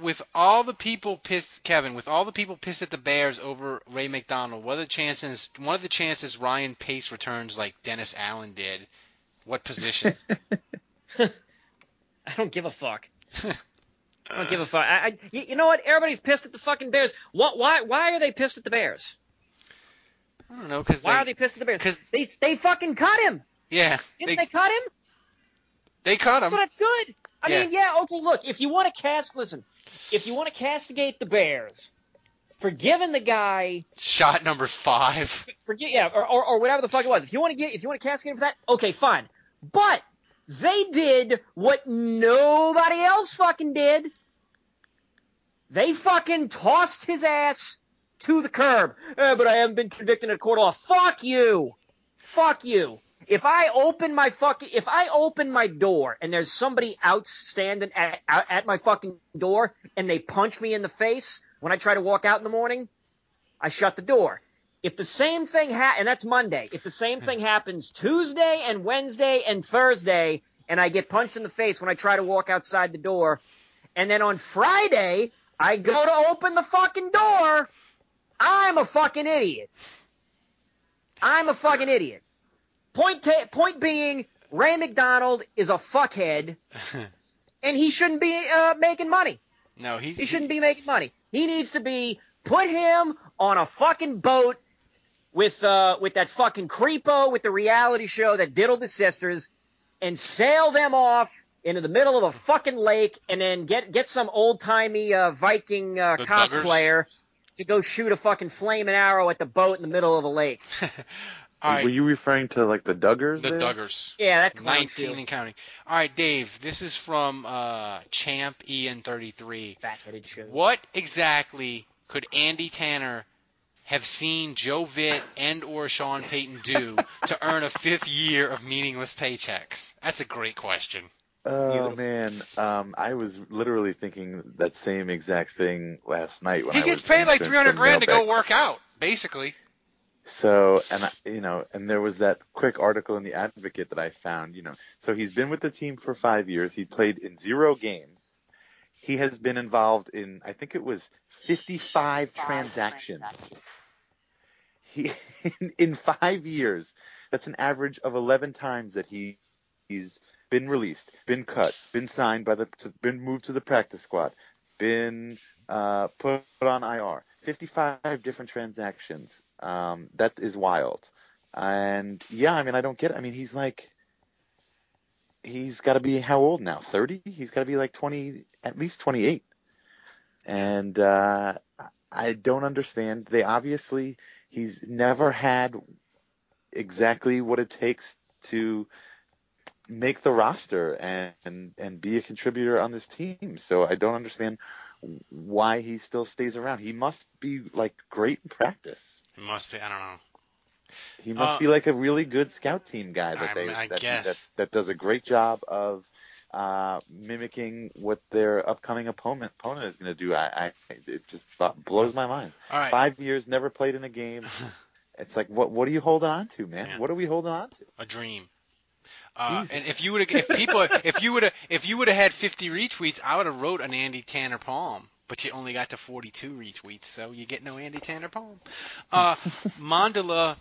with all the people pissed, Kevin, with all the people pissed at the Bears over Ray McDonald, what are the chances? One of the chances Ryan Pace returns like Dennis Allen did. What position? *laughs* *laughs* I don't give a fuck. *laughs* I don't give a fuck. I, I, you you know what? Everybody's pissed at the fucking Bears. What? Why? Why are they pissed at the Bears? I don't know because Why they, are they pissed at the Bears? 'cause- they they fucking cut him. yeah Didn't they, they, cut him? they cut him. So that's good. I Yeah. mean, yeah, okay. Look, if you want to cast, listen, if you want to castigate the Bears for giving the guy, Shot number five. forget, yeah, or, or, or whatever the fuck it was. If you want to get, if you want to castigate him for that, okay, fine. But they did what nobody else fucking did. They fucking tossed his ass to the curb. Eh, but I haven't been convicted in a court of law. Fuck you. Fuck you. If I open my fucking, if I open my door and there's somebody out standing at, at, at my fucking door and they punch me in the face when I try to walk out in the morning, I shut the door. If the same thing ha- and that's Monday. If the same thing hmm. happens Tuesday and Wednesday and Thursday, and I get punched in the face when I try to walk outside the door. And then on Friday, I go to open the fucking door. I'm a fucking idiot. I'm a fucking idiot. Point ta- point being, Ray McDonald is a fuckhead, *laughs* and he shouldn't be uh, making money. No, he's He shouldn't be making money. He needs to be put him on a fucking boat with uh with that fucking creepo with the reality show that diddled the sisters and sail them off into the middle of a fucking lake and then get get some old timey uh, Viking uh, cosplayer to go shoot a fucking flaming arrow at the boat in the middle of the lake. *laughs* All right, Were you referring to like the Duggars? the there? Duggars. Yeah, that clown 19 shield. and counting. All right, Dave. This is from uh, Champ Ian 33. Fat-headed shit. What exactly could Andy Tanner have seen Joe Vitt and or Sean Payton do *laughs* to earn a fifth year of meaningless paychecks? That's a great question. Oh man, um, I was literally thinking that same exact thing last night when He I gets was paid like 300 some grand to go mailbag. work out, basically. So, and I, you know, and there was that quick article in the Advocate that I found. You know, so he's been with the team for five years. He played in zero games. He has been involved in, I think it was 55 transactions. He in, in five years. That's an average of 11 times that he he's been released, been cut, been signed by the, been moved to the practice squad, been uh, put on IR. 55 different transactions. Um, that is wild. And yeah, I mean, I don't get it. I mean, he's like, he's got to be how old now? 30? He's got to be like 20, at least 28. And uh, I don't understand. They obviously, he's never had exactly what it takes to make the roster and, and and be a contributor on this team. So I don't understand why he still stays around. He must be like great in practice. He must be. I don't know. He must Uh, be like a really good scout team guy that I they I that, that that does a great job of uh, mimicking what their upcoming opponent opponent is going to do. I, I it just blows my mind. Right. Five years, never played in a game. *laughs* it's like what what are you holding on to, man? Yeah. What are we holding on to? A dream. Uh, and if you would have, if people, if you would have, if you would have had 50 retweets, I would have wrote an Andy Tanner poem. But you only got to 42 retweets, so you get no Andy Tanner poem. Uh, *laughs* Mandala.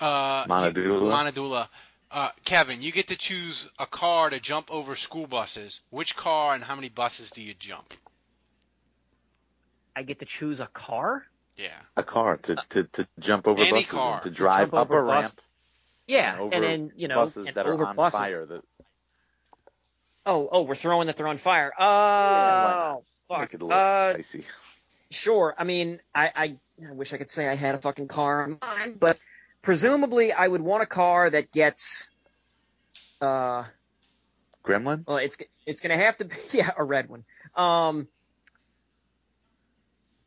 Uh, Monadula? Monadula. Uh, Kevin, you get to choose a car to jump over school buses. Which car and how many buses do you jump? I get to choose a car? Yeah. A car to to, to jump over Any buses car. to drive Jump up over a bus- ramp Yeah, and and then you know, buses that are on buses. fire. That Oh, oh, we're throwing that they're on fire. Oh, why fuck. make it a little Uh, spicy. Sure. I mean, I, I, I wish I could say I had a fucking car on mine, but presumably I would want a car that gets, uh, Gremlin. well, it's it's gonna have to be *laughs* yeah a red one. Um,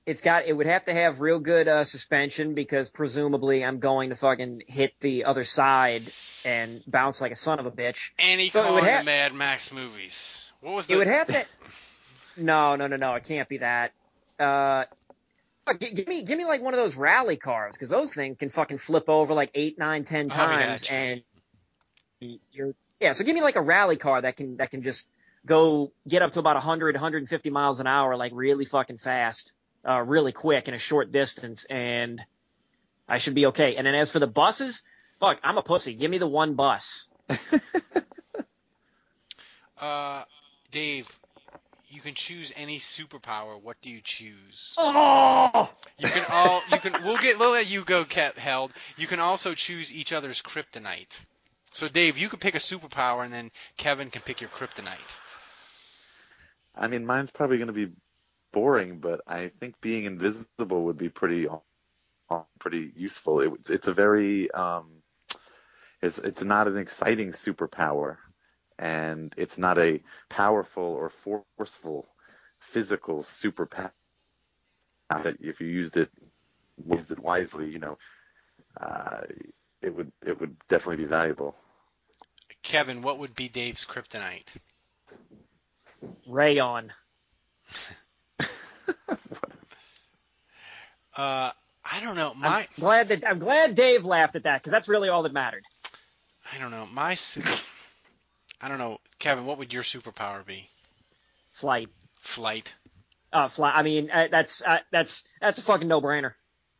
it's got it would have to have real good uh, suspension because presumably I'm going to fucking hit the other side and bounce like a son of a bitch. Any So would ha- Mad Max movies. What was the? It would have to. *laughs* No, no, no, no. It can't be that. Uh, gi- give me, give me like one of those rally cars because those things can fucking flip over like eight, nine, ten times, true. and you're yeah. So give me like a rally car that can that can just go get up to about 100, 150 miles an hour, like really fucking fast, uh, really quick in a short distance, and I should be okay. And then as for the buses, fuck, I'm a pussy. Give me the one bus. *laughs* Uh, Dave, you can choose any superpower. What do you choose? Oh, You can all you can. We'll get. We'll let you go, Ket held. You can also choose each other's kryptonite. So Dave, you can pick a superpower, and then Kevin can pick your kryptonite. I mean, mine's probably going to be boring, but I think being invisible would be pretty, uh, pretty useful. It, it's a very, um, it's it's not an exciting superpower, and it's not a powerful or forceful physical superpower. That if you used it, used it wisely, you know, uh, it would it would definitely be valuable. Kevin, what would be Dave's kryptonite? rayon. *laughs* *laughs* Uh, I don't know. My I'm glad that I'm glad Dave laughed at that because that's really all that mattered. I don't know. My I don't know, Kevin. What would your superpower be? Flight. Flight. Uh, fly. I mean, uh, that's uh, that's that's a fucking no-brainer.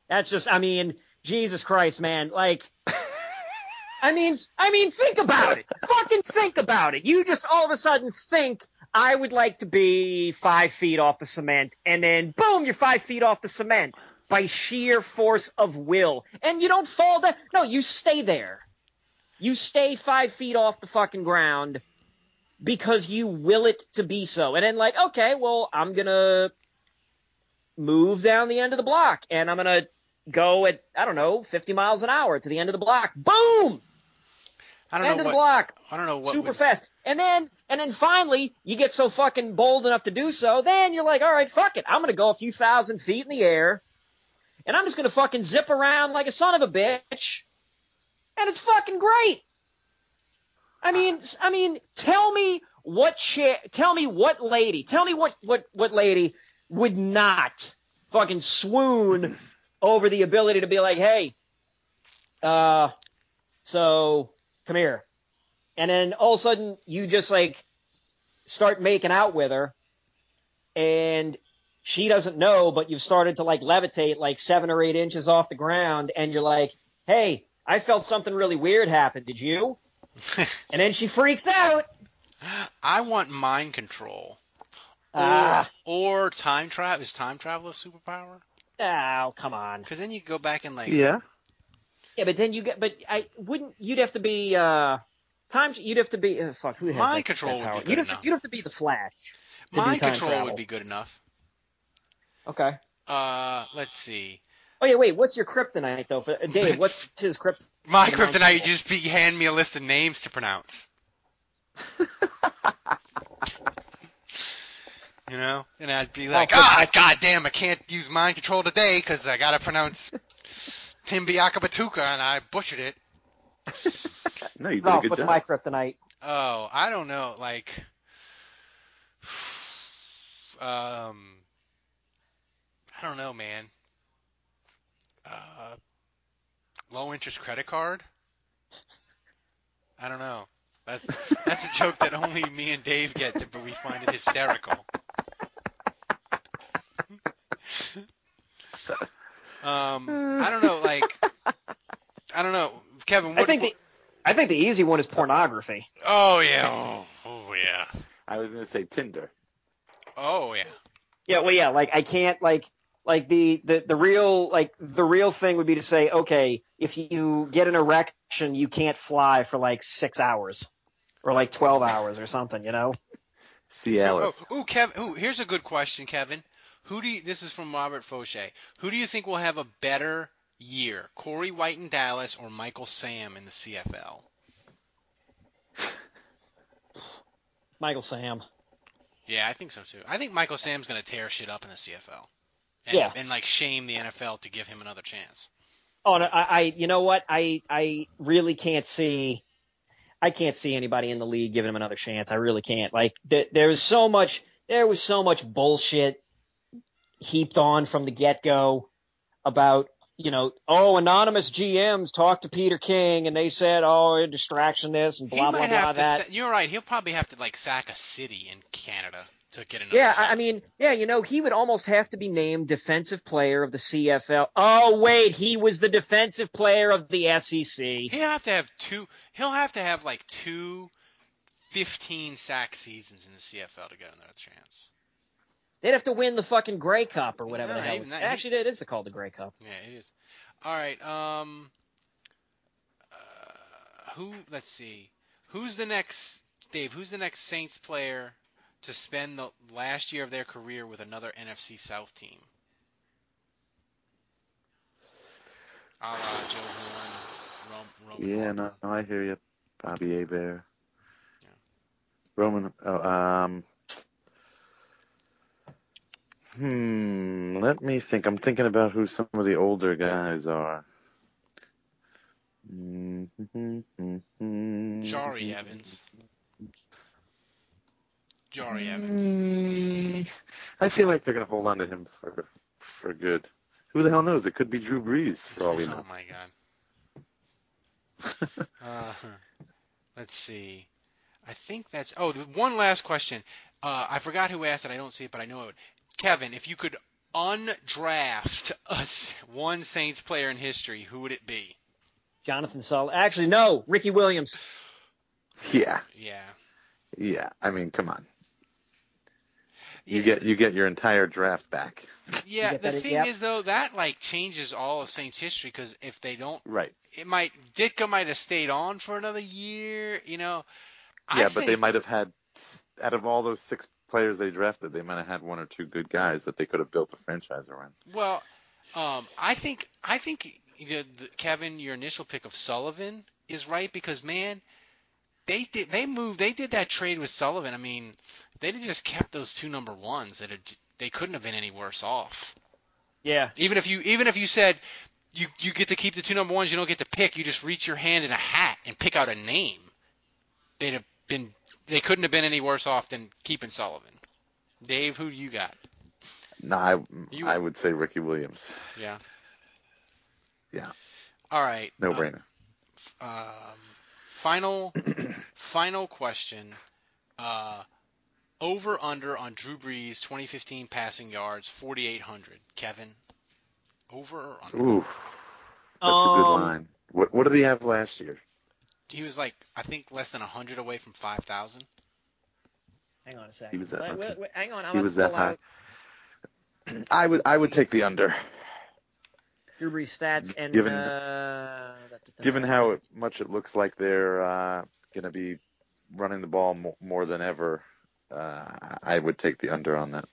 That's just. I mean, Jesus Christ, man. Like, *laughs* I mean, I mean, think about it. fucking think about it. You just all of a sudden think I would like to be five feet off the cement, and then boom, you're five feet off the cement by sheer force of will, and you don't fall down. No, you stay there. You stay five feet off the fucking ground because you will it to be so. And then like, okay, well, I'm gonna move down the end of the block and I'm gonna go at, I don't know, 50 miles an hour to the end of the block. Boom! I don't end know of the block. I don't know what. Super would- fast. And then, and then finally, you get so fucking bold enough to do so, then you're like, alright, fuck it. I'm gonna go a few thousand feet in the air and I'm just gonna fucking zip around like a son of a bitch. And it's fucking great. I mean, I mean, tell me what cha- tell me what lady, tell me what what what lady would not fucking swoon over the ability to be like, hey, uh, so come here, and then all of a sudden you just like start making out with her, and she doesn't know, but you've started to like levitate like seven or eight inches off the ground, and you're like, hey, I felt something really weird happen. Did you? *laughs* and then she freaks out. I want mind control. Ah. Or, or time travel. Is time travel a superpower? Oh, come on. Because then you go back and like. Yeah. Yeah, but then you get, but I wouldn't. You'd have to be uh, times. You'd have to be. Uh, fuck, who has Mind that- control that would be You'd have, you'd have to be the Flash. Mind control travel. would be good enough. Okay. Uh, let's see. Oh yeah, wait. What's your kryptonite though? For, uh, Dave, *laughs* what's his kryptonite? My kryptonite, you just be, hand me a list of names to pronounce. *laughs* you know, and I'd be like, Oh, ah, god damn, I can't use mind control today because I gotta pronounce Timbiaka Batuka, and I butchered it. *laughs* No, you did Ralph, a good what's job. my kryptonite? Oh, I don't know, like, um, I don't know, man. Uh, low interest credit card. I don't know. That's that's a joke that only me and Dave get, but we find it hysterical. *laughs* um, I don't know, like, I don't know, Kevin. What, I think the, I think the easy one is pornography. Oh yeah. Oh, oh yeah. I was gonna say Tinder. Oh yeah. Yeah, well, yeah, like I can't like like the the the real like the real thing would be to say, okay, if you get an erection, you can't fly for like six hours or like twelve hours or something, you know? *laughs* See Alice. Oh, ooh, Kevin. Ooh, here's a good question, Kevin. Who do you, this is from Robert Fauché. Who do you think will have a better year, Corey White in Dallas or Michael Sam in the CFL? *laughs* Michael Sam. Yeah, I think so too. I think Michael Sam's going to tear shit up in the CFL. And, Yeah. And like shame the NFL to give him another chance. Oh no, I, I you know what? I I really can't see I can't see anybody in the league giving him another chance. I really can't. Like th- there was so much there was so much bullshit heaped on from the get go about you know, oh, anonymous GMs talked to Peter King and they said, oh, a distraction this and blah he blah might blah that. sa- you're right. He'll probably have to like sack a city in Canada to get another. Yeah, shot. I mean, yeah, you know, he would almost have to be named defensive player of the CFL. Oh wait, he was the defensive player of the SEC. He'll have to have two. He'll have to have like two 15 sack seasons in the CFL to get another chance. They'd have to win the fucking Grey Cup or whatever No, the hell it's. that- Actually, it is the called the Grey Cup. Yeah, it is. All right. Um. Uh, who? Let's see. Who's the next? Dave. Who's the next Saints player to spend the last year of their career with another NFC South team? A la Joe Horn, Rom, Rom, Yeah, no, no, I hear you, Bobby Abear. Roman. Oh, um. Hmm. Let me think. I'm thinking about who some of the older guys are. Mm-hmm. Jahri Evans. Jahri Evans. Mm, I feel like they're gonna hold on to him for for good. Who the hell knows? It could be Drew Brees for all we know. Oh my God. *laughs* uh, let's see. I think that's. Oh, the one last question. Uh, I forgot who asked it. I don't see it, but I know it. Kevin, if you could undraft us one Saints player in history, who would it be? Jonathan Sullivan. Actually, no, Ricky Williams. Yeah, Yeah. yeah. I mean, come on. You get you get your entire draft back. Yeah. The that? thing Yep. is, though, that like changes all of Saints history because if they don't, Right. it might Ditka might have stayed on for another year. You know. I Yeah, but they might have had out of all those six players they drafted, they might have had one or two good guys that they could have built a franchise around. Well, um, I think I think the, the, Kevin, your initial pick of Sullivan is right because man, they did they moved they did that trade with Sullivan. I mean, they would just kept those two number ones. That they couldn't have been any worse off. Yeah. Even if you even if you said you you get to keep the two number ones, you don't get to pick. You just reach your hand in a hat and pick out a name. They'd have been they couldn't have been any worse off than keeping Sullivan. Dave, who do you got? No, I You- I would say Ricky Williams. Yeah. Yeah, All right. no brainer. Um, final, *coughs* final question. Uh, over under on Drew Brees 2015 passing yards 4,800. Kevin, over or under? Ooh, that's a good Um, line. What what did he have last year? He was like I think less than 100 away from 5,000. Hang on a second. He was that- Wait, wait, wait, hang on. I'm He was that high. out *clears throat* I would I would take the under. Drew Brees stats and Given- uh. Given how it- much it looks like they're uh, going to be running the ball mo- more than ever, uh, I would take the under on that.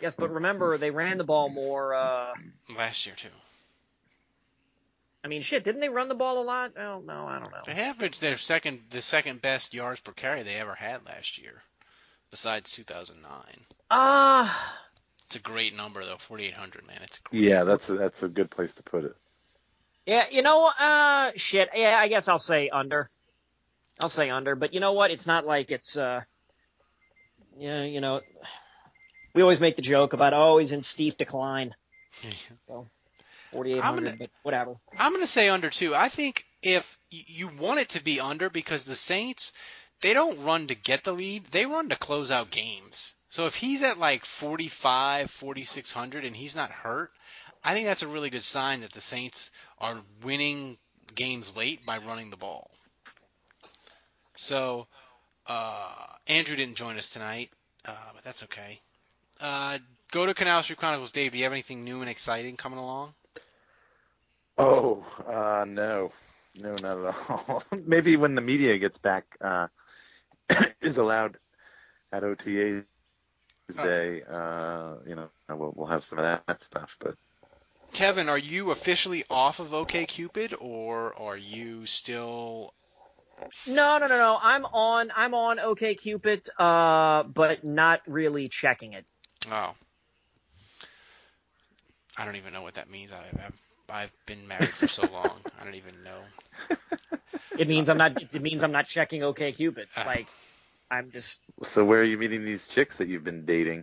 yes, but remember they ran the ball more. Uh, Last year too. I mean, shit, didn't they run the ball a lot? Oh no, I don't know. They averaged their second the second best yards per carry they ever had last year, besides 2009. Ah, It's a great number though, 4,800 man. It's great. Yeah, that's a, that's a good place to put it. yeah, you know, uh, shit. Yeah, I guess I'll say under. I'll say under, but you know what? It's not like it's uh, yeah, you know, we always make the joke about oh he's in steep decline. *laughs* So, 4,800, I'm gonna- but whatever. I'm going to say under 2. I think if you want it to be under because the Saints, they don't run to get the lead, they run to close out games. So if he's at like 45, 4600 and he's not hurt, I think that's a really good sign that the Saints are winning games late by running the ball. So uh, Andrew didn't join us tonight, uh, but that's okay. Uh, go to Canal Street Chronicles, Dave. Do you have anything new and exciting coming along? Oh, uh, no, no, not at all. *laughs* Maybe when the media gets back, uh, *coughs* is allowed at OTA's day, uh, you know, we'll, we'll have some of that, that stuff. But Kevin, are you officially off of OKCupid, or are you still? No, no, no, no. I'm on. I'm on OKCupid, uh, but not really checking it. Oh, I don't even know what that means. I've I've, I've been married for so long. I don't even know. *laughs* It means I'm not. It means I'm not checking OKCupid. Ah. Like, I'm just. so where are you meeting these chicks that you've been dating?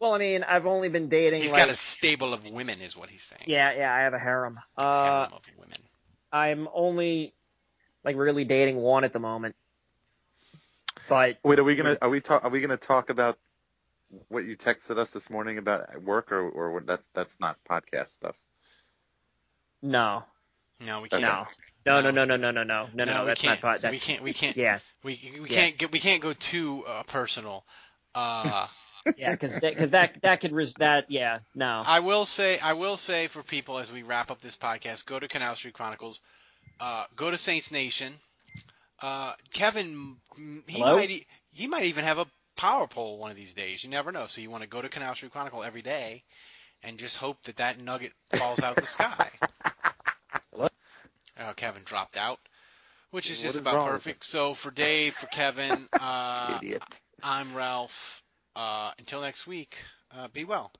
Well, I mean, I've only been dating. He's like, got a stable of women, is what he's saying. Yeah, yeah. I have a harem. Uh, Harem of women. I'm only like really dating one at the moment. But Wait, are we gonna are we talk are we gonna talk about what you texted us this morning about work or or what- that's that's not podcast stuff? No, No, we can't. no, no, no, no, no, no, no, no, no, no. we That's can't. not. That's we can't. We can't. Yeah, We we Yeah. can't get. We can't go too uh, personal. Uh, *laughs* yeah, because because that that could res- that yeah no. I will say, I will say for people as we wrap up this podcast, go to Canal Street Chronicles, uh, go to Saints Nation. Uh, Kevin, he Hello? might, e- he might even have a power poll one of these days. You never know. So you want to go to Canal Street Chronicle every day, and just hope that that nugget falls out of the sky. *laughs* Oh, Kevin dropped out, which is What just is about perfect. So for Dave, for Kevin, *laughs* uh. I'm Ralph. Uh, until next week, uh, be well.